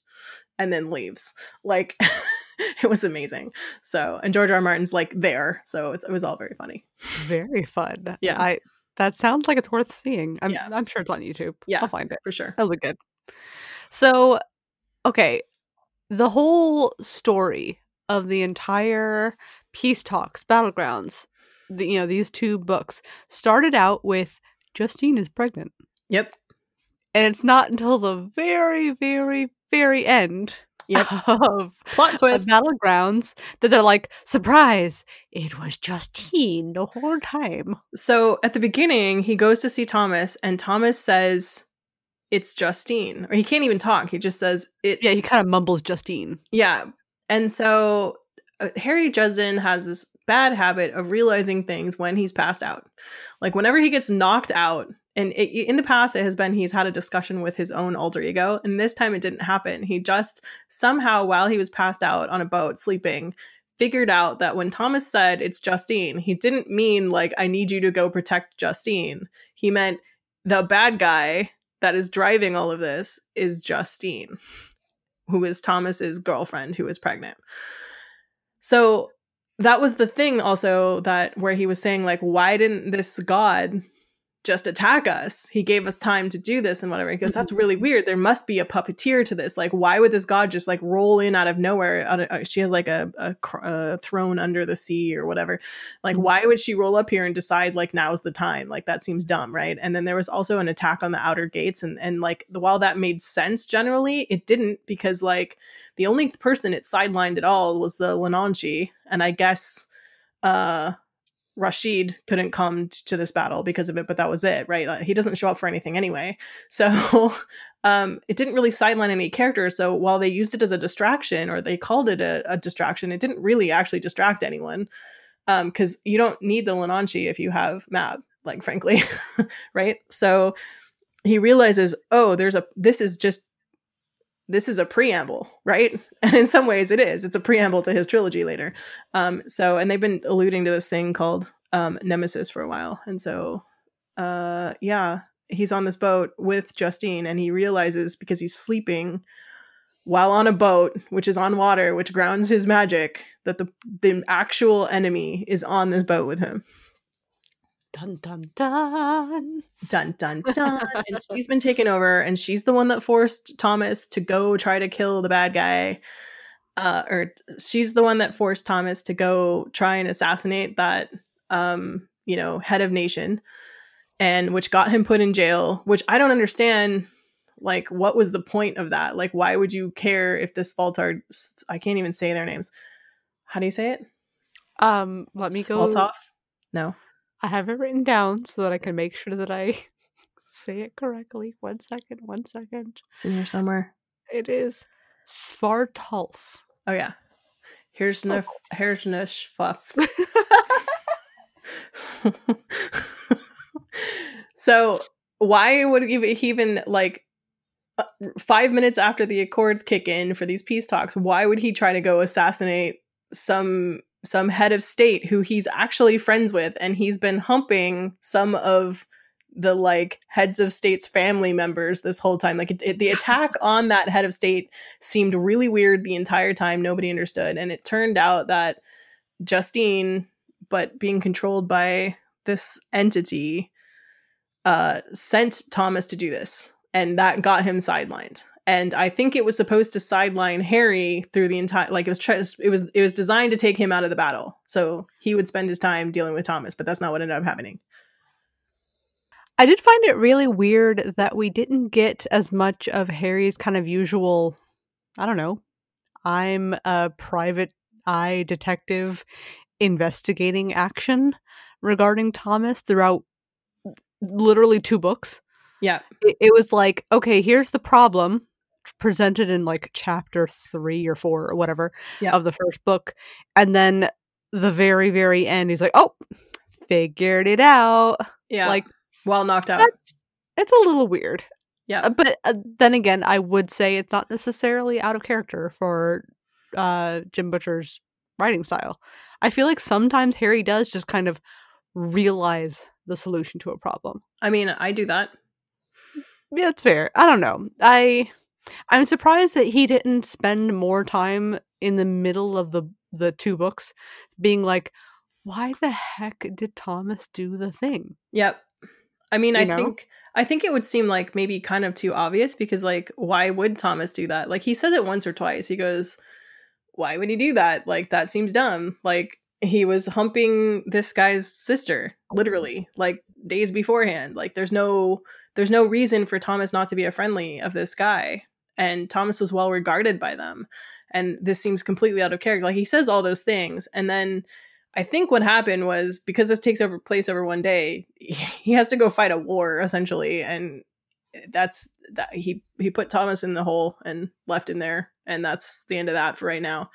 And then leaves. Like it was amazing. So, and George R. R. Martin's like there. So it's, it was all very funny. Very fun. Yeah. I That sounds like it's worth seeing. I'm, Yeah. I'm sure it's on YouTube. Yeah. I'll find it. For sure. That'll be good. So, okay, the whole story of the entire peace talks, battlegrounds, the, you know, these two books started out with Justine is pregnant, Yep. and it's not until the very, very, very end Yep. of Plot of twist. battlegrounds that they're like, surprise, it was Justine the whole time. So at the beginning, he goes to see Thomas, and Thomas says, "It's Justine," or he can't even talk. He just says, "It's Yeah, he kind of mumbles Justine. yeah." And so uh, Harry Justin has this bad habit of realizing things when he's passed out. Like whenever he gets knocked out, and it, in the past it has been he's had a discussion with his own alter ego, and this time it didn't happen. He just somehow while he was passed out on a boat sleeping figured out that when Thomas said it's Justine, he didn't mean like I need you to go protect Justine. He meant the bad guy that is driving all of this is Justine, who is Thomas's girlfriend who is pregnant. So that was the thing also that where he was saying like why didn't this god just attack us. He gave us time to do this and whatever. Because that's really weird. There must be a puppeteer to this. Like why would this god just like roll in out of nowhere? Out of, uh, she has like a, a, a throne under the sea or whatever. Like Mhm. why would she roll up here and decide like now's the time? Like that seems dumb right? And then there was also an attack on the outer gates and and like the, while that made sense generally it didn't because like the only person it sidelined at all was the Leanansidhe, and I guess uh Rashid couldn't come t- to this battle because of it, but that was it, right? He doesn't show up for anything anyway. So um it didn't really sideline any characters. So while they used it as a distraction or they called it a, a distraction, it didn't really actually distract anyone. Um, because you don't need the Leanansidhe if you have Mab, like frankly, right? So he realizes, oh, there's a this is just this is a preamble, right? And in some ways it is. It's a preamble to his trilogy later. Um, so and they've been alluding to this thing called um Nemesis for a while. And so uh yeah, he's on this boat with Justine and he realizes because he's sleeping while on a boat, which is on water, which grounds his magic, that the the actual enemy is on this boat with him. Dun dun dun. Dun dun dun. and she's been taken over, and she's the one that forced Thomas to go try to kill the bad guy. Uh, or she's the one that forced Thomas to go try and assassinate that um, you know, head of nation, and which got him put in jail, which I don't understand. Like, what was the point of that? Like, why would you care if this Faltard I can't even say their names. How do you say it? Um, let me go. Svaltov? No. I have it written down so that I can make sure that I say it correctly. One second, one second. It's in here somewhere. It is Svartalf. Oh yeah. Here's no here's no fluff. so why would he he even like uh, five minutes after the accords kick in for these peace talks why would he try to go assassinate some some head of state who he's actually friends with and he's been humping some of the like heads of state's family members this whole time. Like it, it- the attack on that head of state seemed really weird the entire time. Nobody understood. And it turned out that justine but being controlled by this entity uh sent thomas to do this. And that got him sidelined and i think it was supposed to sideline harry through the entire like it was try- it was it was designed to take him out of the battle. So he would spend his time dealing with thomas but that's not what ended up happening. I did find it really weird that we didn't get as much of Harry's kind of usual, I don't know, I'm a private eye detective investigating action regarding Thomas throughout literally two books. yeah. It, it was like, okay, here's the problem presented in like chapter three or four or whatever Yeah. of the first book. And then the very, very end, he's like, oh, figured it out. yeah Like, while knocked out that's it's a little weird. yeah Uh, but uh, then again, I would say it's not necessarily out of character for uh, Jim Butcher's writing style. I feel like sometimes Harry does just kind of realize the solution to a problem. i mean i do that Yeah, it's fair. I don't know. I I'm surprised that he didn't spend more time in the middle of the the two books being like, why the heck did Thomas do the thing? Yep. I mean, You I know? think I think it would seem like maybe kind of too obvious because like why would Thomas do that? Like he says it once or twice. He goes, "Why would he do that? Like that seems dumb." Like he was humping this guy's sister literally like days beforehand. Like there's no there's no reason for Thomas not to be a friendly of this guy. And Thomas was well regarded by them. And this seems completely out of character. Like he says all those things and then I think what happened was because this takes over place over one day, he has to go fight a war essentially, and that's that he he put Thomas in the hole and left him there, and that's the end of that for right now.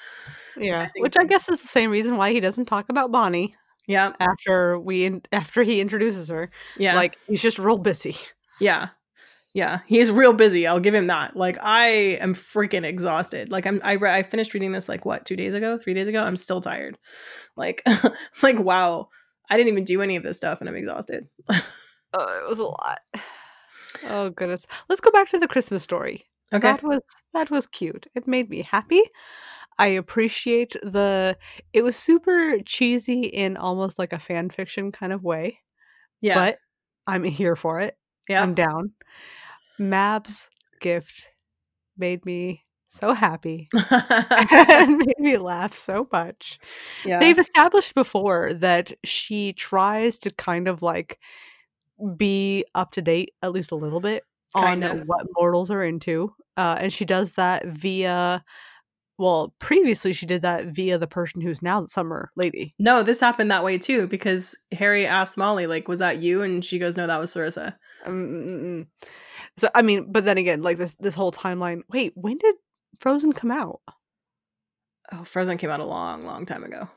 Yeah, think which. I guess is the same reason why he doesn't talk about Bonnie Yeah, after we in- after he introduces her. yeah, Like he's just real busy. yeah, yeah. He's real busy. I'll give him that. Like I am freaking exhausted. Like I'm I re- I finished reading this like what two days ago, three days ago. I'm still tired. Like like wow. I didn't even do any of this stuff and I'm exhausted. Oh, it was a lot. Oh goodness. Let's go back to the Christmas story. Okay. That was that was cute. It made me happy. I appreciate the it was super cheesy in almost like a fan fiction kind of way. yeah. But I'm here for it. yeah. I'm down. Mab's gift made me so happy and made me laugh so much. yeah. They've established before that she tries to kind of like be up to date at least a little bit on Kinda. what mortals are into. Uh, and she does that via well, previously she did that via the person who's now the summer lady. No, this happened that way too because Harry asked Molly, like, was that you? And she goes, no, that was Sarissa. Um, mm, mm. So I mean, but then again, like this this whole timeline. Wait, when did Frozen come out? Oh, Frozen came out a long, long time ago.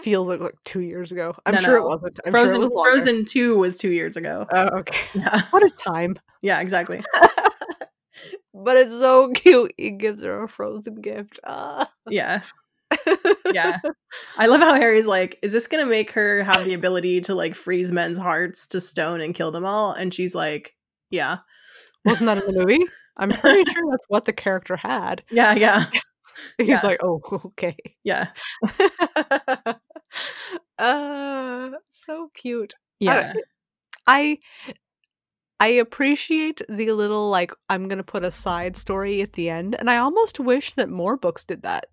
Feels like, like two years ago. I'm No, sure it wasn't. I'm Frozen sure it was. Frozen 2 was two years ago. Oh, okay. Yeah. What is time? Yeah, exactly. but it's so cute. He gives her a frozen gift. Ah. Yeah. Yeah. I love how Harry's like, is this gonna make her have the ability to like freeze men's hearts to stone and kill them all? And she's like, Yeah. Wasn't that in the movie? I'm pretty sure that's what the character had. Yeah, yeah. He's Yeah. like, oh, okay. Yeah. uh, so cute. Yeah. don't- I I appreciate the little like I'm gonna put a side story at the end, and I almost wish that more books did that.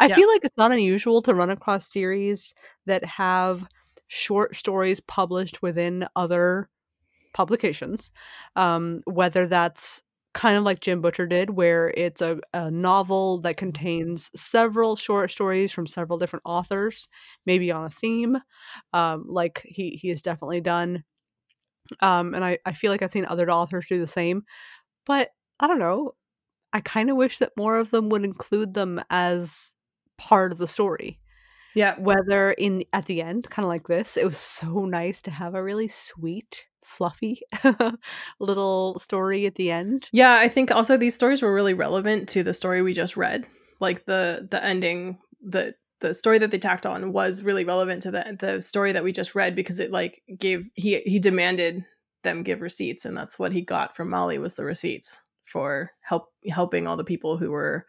I Yeah. feel like it's not unusual to run across series that have short stories published within other publications, um, whether that's kind of like Jim Butcher did, where it's a, a novel that contains several short stories from several different authors, maybe on a theme, um, like he he has definitely done. Um, and I, I feel like I've seen other authors do the same, but I don't know. I kind of wish that more of them would include them as part of the story. Yeah. Whether in at the end, kind of like this, it was so nice to have a really sweet, fluffy little story at the end. Yeah, I think also these stories were really relevant to the story we just read. Like the the ending, the the story that they tacked on was really relevant to the the story that we just read because it like gave he he demanded them give receipts and that's what he got from Molly was the receipts for help helping all the people who were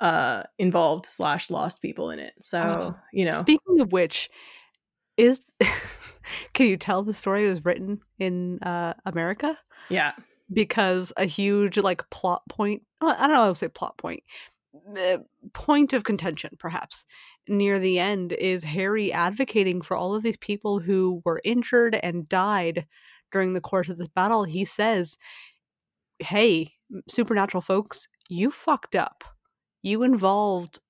uh involved slash lost people in it. So, Oh, you know. Speaking of which, is can you tell the story was written in uh, America? yeah. because a huge like plot point well, i don't know i would say plot point uh, point of contention perhaps near the end is harry advocating for all of these people who were injured and died during the course of this battle he says hey supernatural folks you fucked up you involved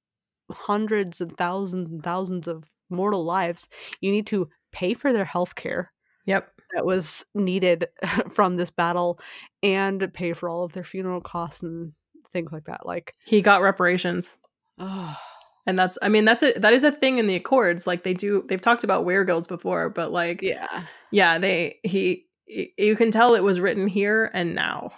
hundreds and thousands and thousands of mortal lives you need to pay for their health care Yep. that was needed from this battle and pay for all of their funeral costs and things like that. Like, He got reparations. oh, And that's I mean that's a that is a thing in the Accords. Like they do they've talked about werewolves before, but like yeah, yeah they he you can tell it was written here and now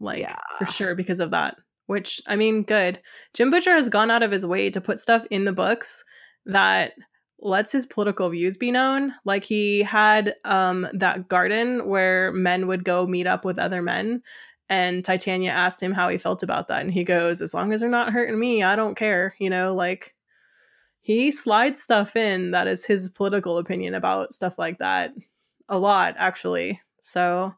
like Yeah. for sure because of that which i mean good jim butcher has gone out of his way to put stuff in the books that lets his political views be known like he had um that garden where men would go meet up with other men and titania asked him how he felt about that and he goes as long as they're not hurting me i don't care you know like he slides stuff in that is his political opinion about stuff like that a lot actually. So,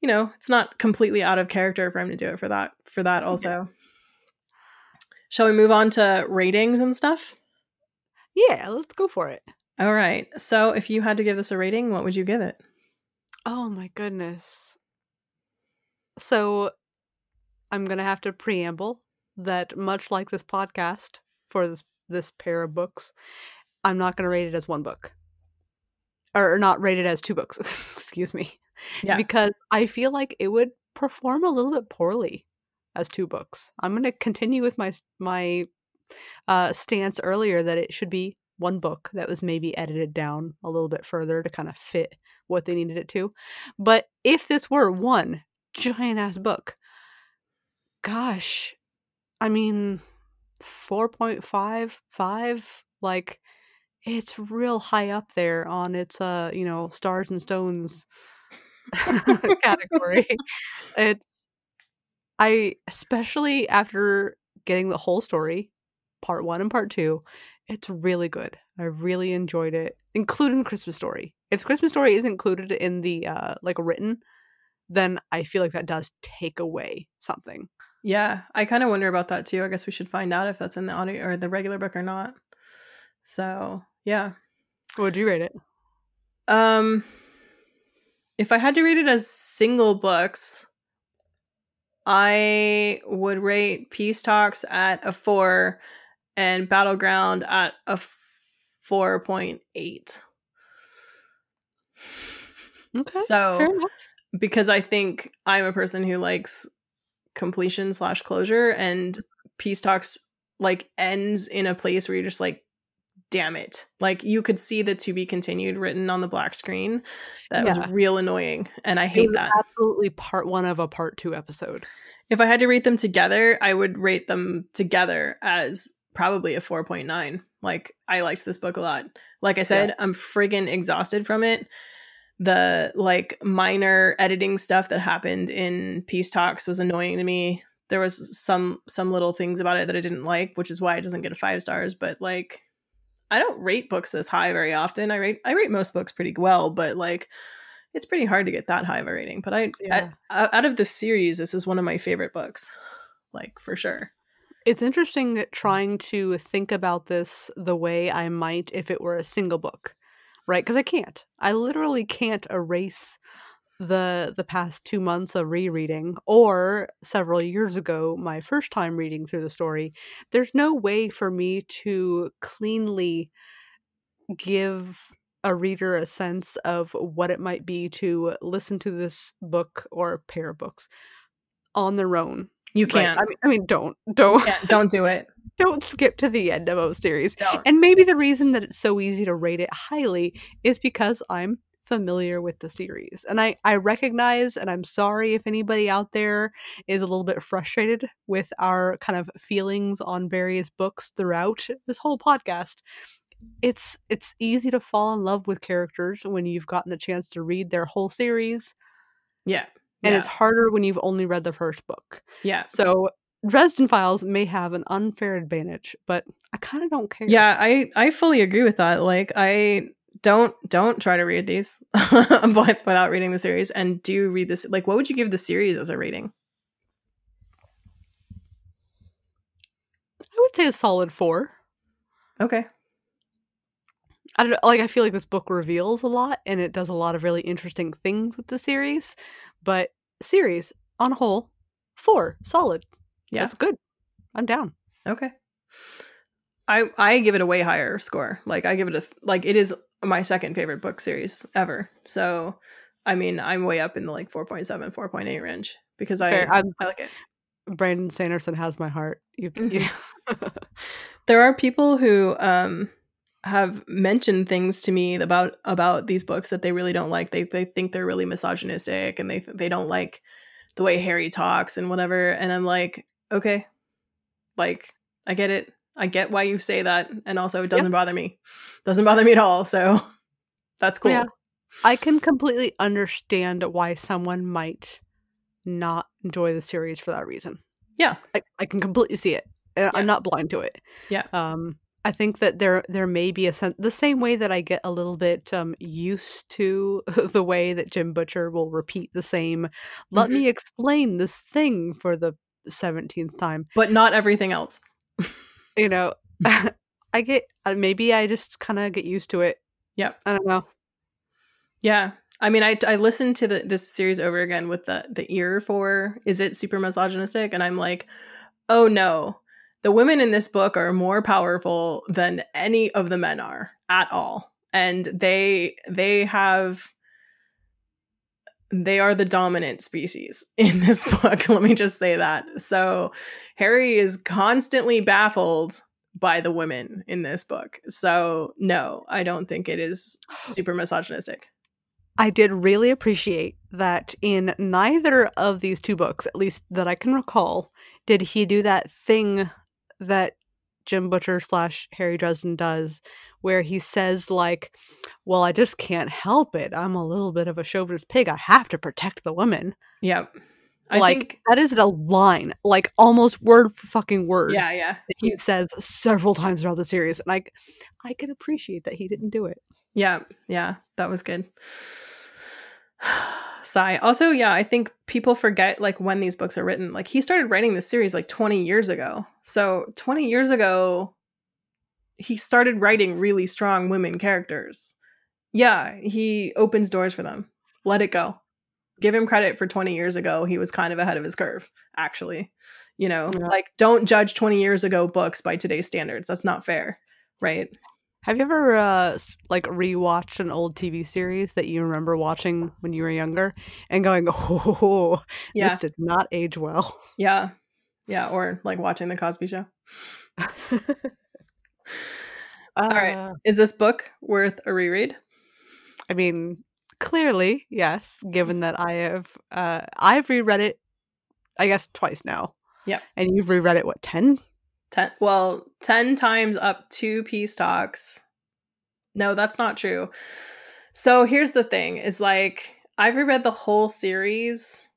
you know, it's not completely out of character for him to do it for that for that also. Shall we move on to ratings and stuff? Yeah, let's go for it. All right. So, if you had to give this a rating, what would you give it? Oh my goodness. So I'm going to have to preamble that much like this podcast for this this pair of books, I'm not going to rate it as one book. Or not rate it as two books, excuse me. Yeah. Because I feel like it would perform a little bit poorly as two books. I'm going to continue with my my uh, stance earlier that it should be one book that was maybe edited down a little bit further to kind of fit what they needed it to. But if this were one giant ass book, gosh, I mean, 4.55, like, it's real high up there on its, uh, you know, stars and stones category. It's, I, especially after getting the whole story, part one and part two, it's really good. I really enjoyed it, including Christmas Story. If Christmas Story is included in the, uh, like, written, then I feel like that does take away something. Yeah, I kind of wonder about that too. I guess we should find out if that's in the audio or the regular book or not. So, yeah. What would you rate it? Um if I had to rate it as single books, I would rate Peace Talks at a 4 and Battleground at a 4.8. Okay. So- because I think I'm a person who likes completion slash closure, and Peace Talks like ends in a place where you're just like, damn it! Like you could see the to be continued written on the black screen. That Yeah. was real annoying, and I hate that. absolutely part one of a part two episode. If I had to rate them together, I would rate them together as probably a 4.9. Like I liked this book a lot. Like I said, I'm friggin' exhausted from it. The like minor editing stuff that happened in Peace Talks was annoying to me. There was some some little things about it that I didn't like, which is why it doesn't get a 5 stars, but like I don't rate books this high very often. I rate I rate most books pretty well, but like it's pretty hard to get that high of a rating. But I Yeah. out out of the series, this is one of my favorite books, like for sure. It's interesting trying to think about this the way I might if it were a single book, right? Because I can't. I literally can't erase the the past two months of rereading or several years ago my first time reading through the story there's no way for me to cleanly give a reader a sense of what it might be to listen to this book or pair of books on their own You can't. I mean, I mean, don't, don't, can't- don't do it. don't skip to the end of a series. Don't. And maybe the reason that it's so easy to rate it highly is because I'm familiar with the series, and I I recognize, and I'm sorry if anybody out there is a little bit frustrated with our kind of feelings on various books throughout this whole podcast. It's it's easy to fall in love with characters when you've gotten the chance to read their whole series, Yeah. And yeah. it's harder when you've only read the first book. yeah. So Dresden Files may have an unfair advantage, but I kind of don't care. Yeah, I I fully agree with that. Like I don't don't try to read these without reading the series and do read this like what would you give the series as a rating? I would say a solid four. Okay. I don't know, like I feel like this book reveals a lot and it does a lot of really interesting things with the series, but series on whole, four, solid. Yeah. That's good. I'm down. Okay. I I give it a way higher score. Like I give it a like it is my second favorite book series ever. So I mean, I'm way up in the like 4.7, 4.8 range because I I'm- I like it. Brandon Sanderson has my heart. You, you there are people who um have mentioned things to me about about these books that they really don't like they they think they're really misogynistic and they they don't like the way harry talks and whatever and i'm like okay like i get it i get why you say that and also it doesn't bother me doesn't bother me at all so that's cool Yeah. I can completely understand why someone might not enjoy the series for that reason. Yeah. I, I can completely see it. Yeah. I'm not blind to it. Yeah. Um, I think that there there may be a sense the same way that I get a little bit um used to the way that Jim Butcher will repeat the same let Mhm. me explain this thing for the 17th time. But not everything else. You know, I get uh, maybe I just kind of get used to it. Yep. I don't know. Yeah. I mean, I I listened to the, this series over again with the the ear for is it super misogynistic, and I'm like, oh no, the women in this book are more powerful than any of the men are at all, and they they have they are the dominant species in this book. Let me just say that. So Harry is constantly baffled by the women in this book. So no, I don't think it is super misogynistic. I did really appreciate that in neither of these two books, at least that I can recall, did he do that thing that Jim Butcher slash Harry Dresden does, where he says like, "Well, I just can't help it. I'm a little bit of a chauvinist pig. I have to protect the women." Yep. I like think that is a line, like almost word for fucking word. yeah, yeah. he says several times throughout the series, and I, I can appreciate that he didn't do it. Yeah, yeah, that was good. Sigh. Also, yeah, I think people forget like when these books are written. Like he started writing this series like 20 years ago. So 20 years ago, he started writing really strong women characters. Yeah, he opens doors for them. Let it go. Give him credit for 20 years ago. He was kind of ahead of his curve, actually. You know, Yeah. like don't judge 20 years ago books by today's standards. That's not fair, right? Have you ever uh like rewatched an old TV series that you remember watching when you were younger and going, "Oh, Yeah. this did not age well." Yeah. Yeah. Or like watching The Cosby Show. right. Uh, Is this book worth a reread? I mean, clearly, yes. Given that I have, uh, I've reread it, I guess twice now. Yep. And you've reread it what ten? Ten well, ten times up to peace talks. No, that's not true. So here's the thing: is like I've reread the whole series,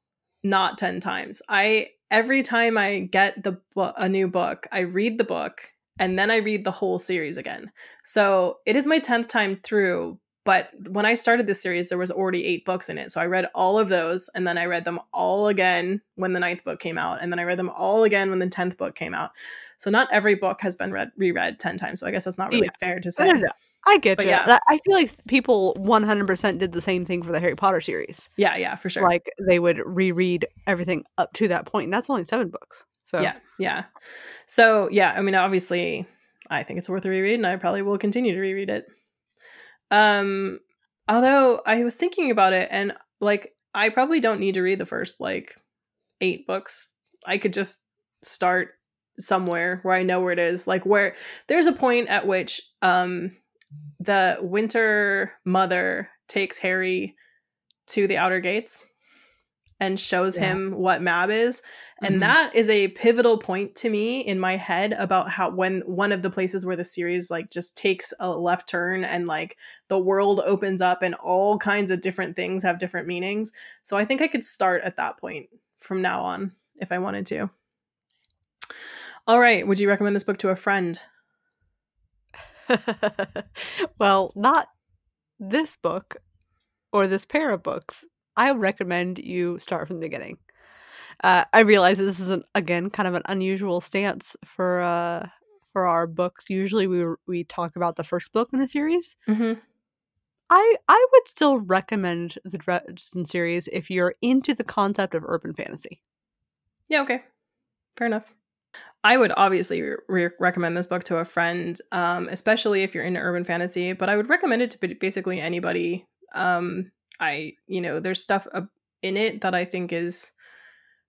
not ten times. I every time I get the bo- a new book, I read the book and then I read the whole series again. So it is my tenth time through. But when I started this series, there was already eight books in it. So I read all of those, and then I read them all again when the ninth book came out, and then I read them all again when the tenth book came out. So not every book has been read reread ten times. So I guess that's not really Yeah. fair to say. I get But you. yeah. I feel like people 100% did the same thing for the Harry Potter series. Yeah, yeah, for sure. Like they would reread everything up to that point, and that's only seven books. So Yeah, yeah. So yeah, I mean, obviously, I think it's worth a reread, and I probably will continue to reread it. Um, although I was thinking about it, and like, I probably don't need to read the first like eight books. I could just start somewhere where I know where it is. Like, where there's a point at which um the Winter Mother takes Harry to the outer gates and shows Yeah. him what Mab is. And Mhm. that is a pivotal point to me in my head about how when one of the places where the series like just takes a left turn and like the world opens up and all kinds of different things have different meanings. So I think I could start at that point from now on if I wanted to. All right, would you recommend this book to a friend? well, not this book or this pair of books. I recommend you start from the beginning. Uh, I realize that this is an, again kind of an unusual stance for uh, for our books. Usually, we we talk about the first book in a series. Mm-hmm. I I would still recommend the Dresden series if you're into the concept of urban fantasy. Yeah, okay. Fair enough. I would obviously re- recommend this book to a friend, um, especially if you're into urban fantasy, but I would recommend it to basically anybody. Um, I, you know, there's stuff in it that I think is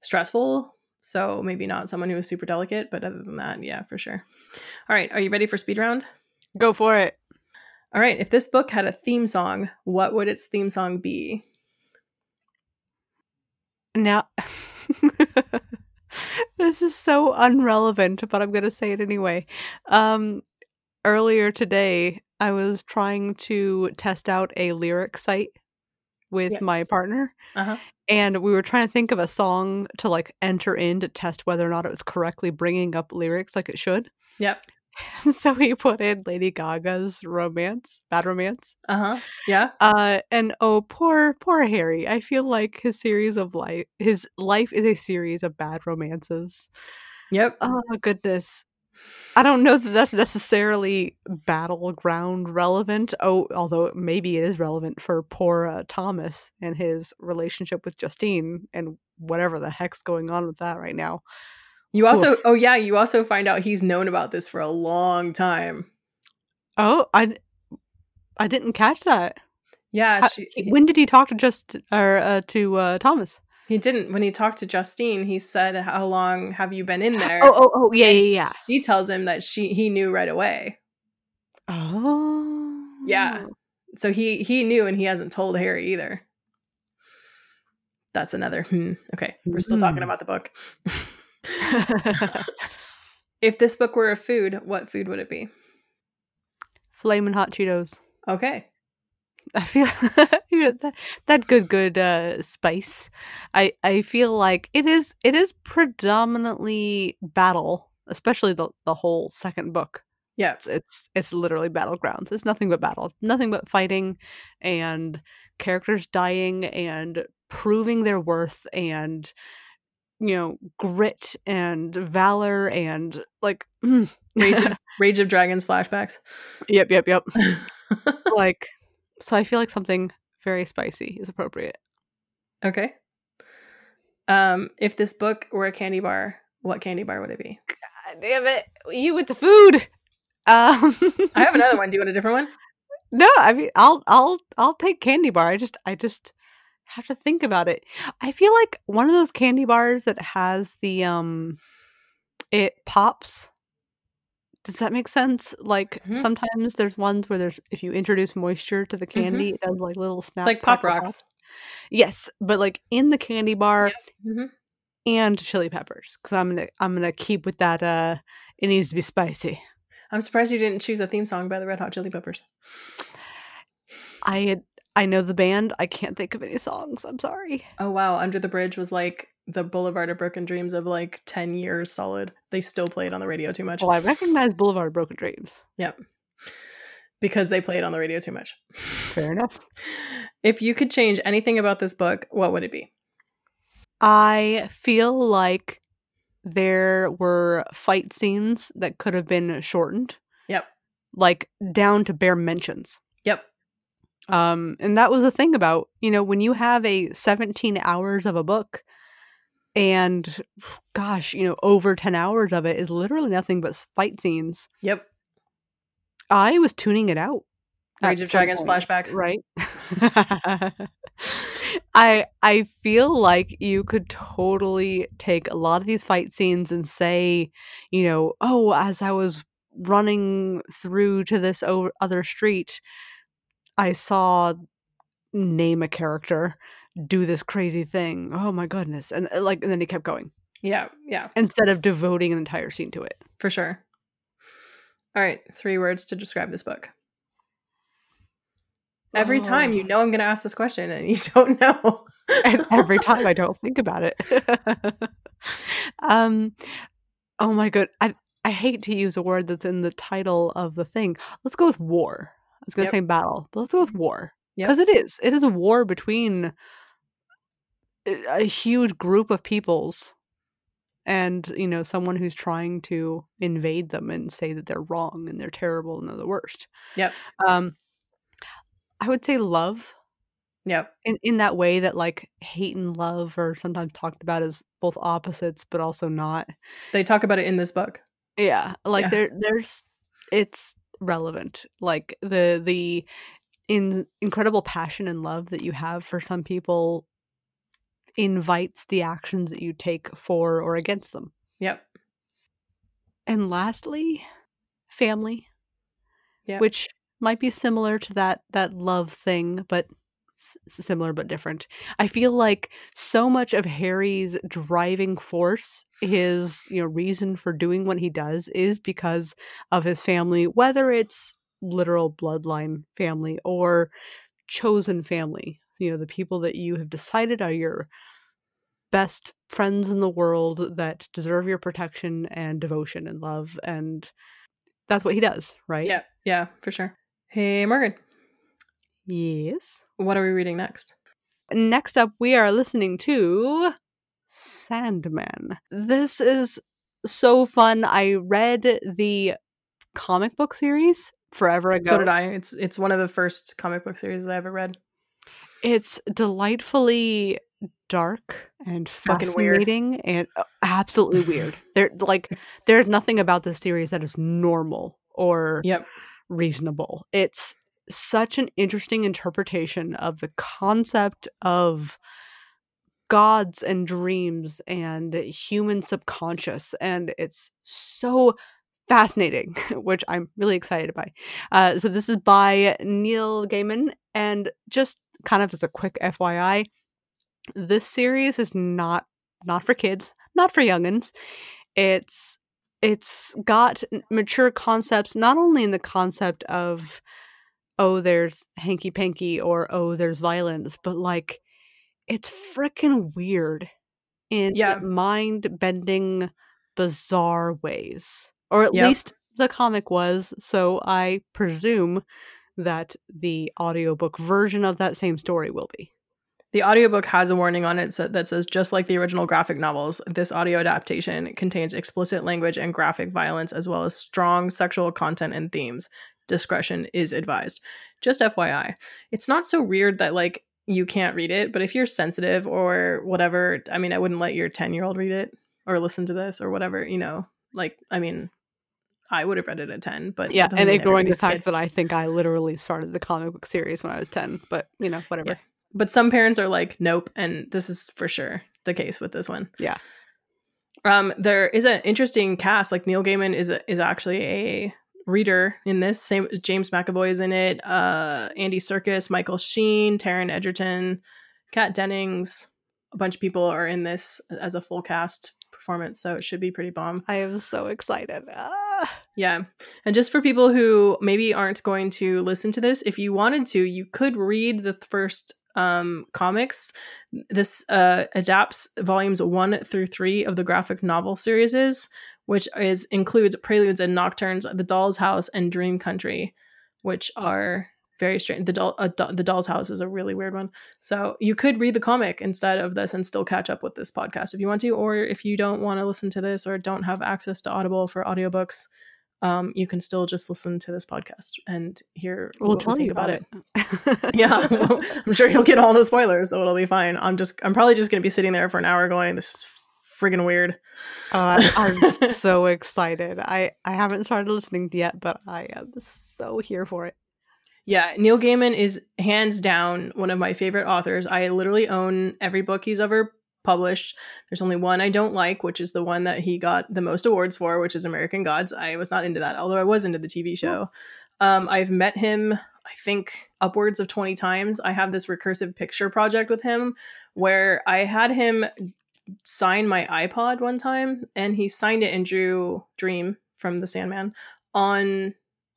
stressful. So maybe not someone who is super delicate, but other than that, yeah, for sure. All right. Are you ready for speed round? Go for it. All right. If this book had a theme song, what would its theme song be? Now, this is so unrelevant, but I'm going to say it anyway. Um, earlier today, I was trying to test out a lyric site with Yeah. my partner, Uh-huh. and we were trying to think of a song to like enter in to test whether or not it was correctly bringing up lyrics like it should. Yep. so he put in Lady Gaga's romance, bad romance. Uh huh. Yeah. Uh, and oh, poor, poor Harry. I feel like his series of life, his life is a series of bad romances. Yep. Oh goodness. I don't know that that's necessarily battleground relevant. Oh, although maybe it is relevant for poor uh, Thomas and his relationship with Justine and whatever the heck's going on with that right now. You also, Oof. oh yeah, you also find out he's known about this for a long time. Oh, I, I didn't catch that. Yeah, How- she, when did he talk to just or uh, to uh, Thomas? He didn't. When he talked to Justine, he said, "How long have you been in there?" Oh, oh, oh, yeah, yeah, She tells him that she he knew right away. Oh, Yeah. So he he knew, and he hasn't told Harry either. That's another. Hmm. Okay, we're still talking Hmm. about the book. if this book were a food, what food would it be? Flamin' hot Cheetos. Okay. I feel yeah, that, that good good uh spice. I I feel like it is it is predominantly battle, especially the the whole second book. Yeah. It's it's, it's literally battlegrounds. It's nothing but battle. Nothing but fighting and characters dying and proving their worth and you know grit and valor and like. Rage of, Rage of Dragons flashbacks. yep yep yep like so i feel like something very spicy is appropriate okay. Um, if this book were a candy bar, what candy bar would it be? God damn it you with the food um I have another one. Do you want a different one? no i mean i'll i'll i'll take candy bar i just i just have to think about it i feel like one of those candy bars that has the um it pops does that make sense like Mhm. sometimes there's ones where there's if you introduce moisture to the candy it does like little snap It's like Pop Rocks. yes but like in the candy bar Mhm. and chili peppers because i'm gonna i'm gonna keep with that uh it needs to be spicy I'm surprised you didn't choose a theme song by the Red Hot Chili Peppers. i had i know the band i can't think of any songs i'm sorry Oh wow, Under the Bridge was like the Boulevard of Broken Dreams of like 10 years solid. They still play it on the radio too much. well i recognize boulevard of broken dreams Yep. Because they play it on the radio too much. fair enough If you could change anything about this book, what would it be? i feel like there were fight scenes that could have been shortened Yep. like down to bare mentions. Um, and that was the thing about, you know, when you have a 17 hours of a book and gosh, you know, over 10 hours of it is literally nothing but fight scenes. Yep. I was tuning it out. Rage of Dragons point, flashbacks. Right. I I feel like you could totally take a lot of these fight scenes and say, you know, oh, as I was running through to this o- other street, I saw name a character do this crazy thing. Oh my goodness. And uh, like and then he kept going Yeah. Yeah. instead of devoting an entire scene to it. For sure. All right. Three words to describe this book. Every time you Oh. know I'm going to ask this question and you don't know. and every time I don't think about it. um oh my god. I I hate to use a word that's in the title of the thing. Let's go with war. I was going to Yep. say battle, but let's go with war. Yep. Because it is. It is a war between a a huge group of peoples and, you know, someone who's trying to invade them and say that they're wrong and they're terrible and they're the worst. Yep. Um I would say love Yep. in in that way that like hate and love are sometimes talked about as both opposites but also not They talk about it in this book. yeah like Yeah. there there's it's relevant like the the in incredible passion and love that you have for some people invites the actions that you take for or against them Yep. and lastly family Yep. which might be similar to that that love thing but s- similar but different i feel like so much of harry's driving force his you know reason for doing what he does is because of his family whether it's literal bloodline family or chosen family you know the people that you have decided are your best friends in the world that deserve your protection and devotion and love and that's what he does, right? Yeah, yeah, for sure. Hey, Morgan, Yes. what are we reading next? Next up, we are listening to Sandman. This is so fun. I read the comic book series forever ago. So did I. It's it's one of the first comic book series I ever read. It's delightfully dark and Fucking weird. fascinating and uh, absolutely weird. There like there's nothing about this series that is normal or Yep. reasonable. It's such an interesting interpretation of the concept of gods and dreams and human subconscious and it's so fascinating which i'm really excited by. Uh, so this is by neil gaiman and just kind of as a quick fyi this series is not not for kids not for youngins it's it's got mature concepts not only in the concept of oh there's hanky panky or oh there's violence but like it's freaking weird in Yeah. mind bending bizarre ways or at Yep. least the comic was so i presume that the audiobook version of that same story will be The audiobook has a warning on it that says just like the original graphic novels, this audio adaptation contains explicit language and graphic violence as well as strong sexual content and themes. Discretion is advised. Just FYI. It's not so weird that like you can't read it, but if you're sensitive or whatever, I mean, I wouldn't let your 10-year-old read it or listen to this or whatever, you know. Like, I mean, I would have read it at 10, but yeah and ignoring the fact kids- that i think i literally started the comic book series when i was 10 but you know whatever Yeah. but some parents are like nope and this is for sure the case with this one Yeah. um there is an interesting cast like neil gaiman is a, is actually a reader in this same james mcavoy is in it uh andy Serkis, michael sheen taron egerton kat dennings a bunch of people are in this as a full cast performance so it should be pretty bomb i am so excited ah. yeah. And just for people who maybe aren't going to listen to this, if you wanted to, you could read the first um comics. This uh adapts volumes 1 through 3 of the graphic novel series, which is includes Preludes and Nocturnes, The Doll's House and Dream Country, which are very strange. The doll, uh, do- the Doll's House is a really weird one. So you could read the comic instead of this and still catch up with this podcast if you want to, or if you don't want to listen to this or don't have access to Audible for audiobooks, um, you can still just listen to this podcast and hear we'll what we tell think you about it, yeah, well, I'm sure you'll get all the spoilers, so it'll be fine. I'm just, I'm probably just gonna be sitting there for an hour going, "This is friggin' weird." Uh, I'm so excited. I I haven't started listening yet, but I am so here for it. Yeah, Neil Gaiman is hands down one of my favorite authors. I literally own every book he's ever published. There's only one I don't like, which is the one that he got the most awards for, which is American Gods. I was not into that, although I was into the TV show. Um, I've met him, I think, upwards of 20 times. I have this recursive picture project with him where I had him sign my iPod one time, and he signed it and drew Dream from the Sandman on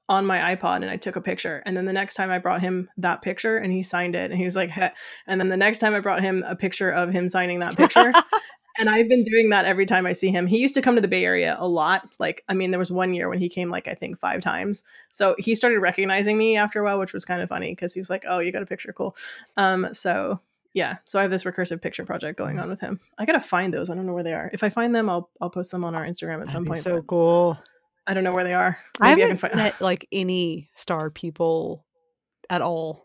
on my iPod and I took a picture. And then the next time I brought him that picture and he signed it and he was like, Heh. and then the next time I brought him a picture of him signing that picture. and I've been doing that every time I see him. He used to come to the Bay Area a lot. Like, I mean, there was one year when he came like I think five times. So he started recognizing me after a while, which was kind of funny because he was like, "Oh, you got a picture, cool." Um, so yeah, so I have this recursive picture project going mm. on with him. I gotta find those. I don't know where they are. If I find them, I'll I'll post them on our Instagram at some That'd point. so cool. I don't know where they are. I Maybe I, haven't can find. met like any star people at all.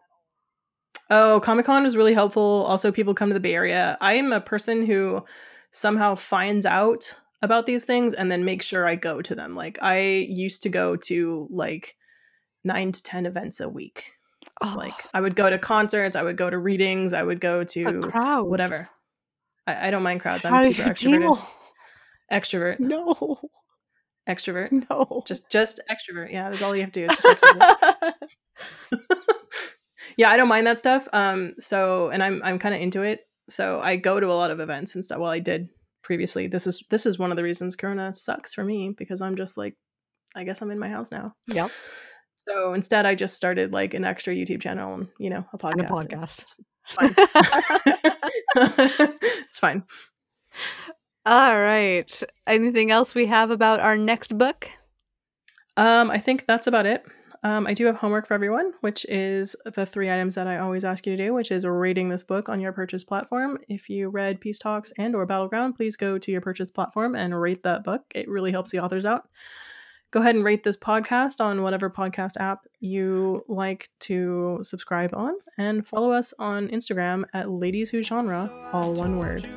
Oh, Comic Con was really helpful. Also, people come to the Bay Area. I am a person who somehow finds out about these things and then makes sure I go to them. Like, I used to go to like nine to 10 events a week. Oh, Like, I would go to concerts, I would go to readings, I would go to crowd, whatever. I, I don't mind crowds. I'm do super extroverted. deal? Extrovert. No, Extrovert. no. Just just extrovert. Yeah, that's all you have to do. Is just extrovert. yeah, I don't mind that stuff. Um, so and I'm I'm kind of into it. So I go to a lot of events and stuff. Well, I did previously. This is this is one of the reasons Corona sucks for me because I'm just like, I guess I'm in my house now. yep, So instead, I just started like an extra YouTube channel and you know a podcast. and a podcast. fine. it's fine. All right. Anything else we have about our next book? Um, I think that's about it. Um, I do have homework for everyone, which is the three items that I always ask you to do, which is rating this book on your purchase platform. If you read Peace Talks and or Battleground, please go to your purchase platform and rate that book. It really helps the authors out. Go ahead and rate this podcast on whatever podcast app you like to subscribe on, and follow us on Instagram at Ladies Who Genre, all one word.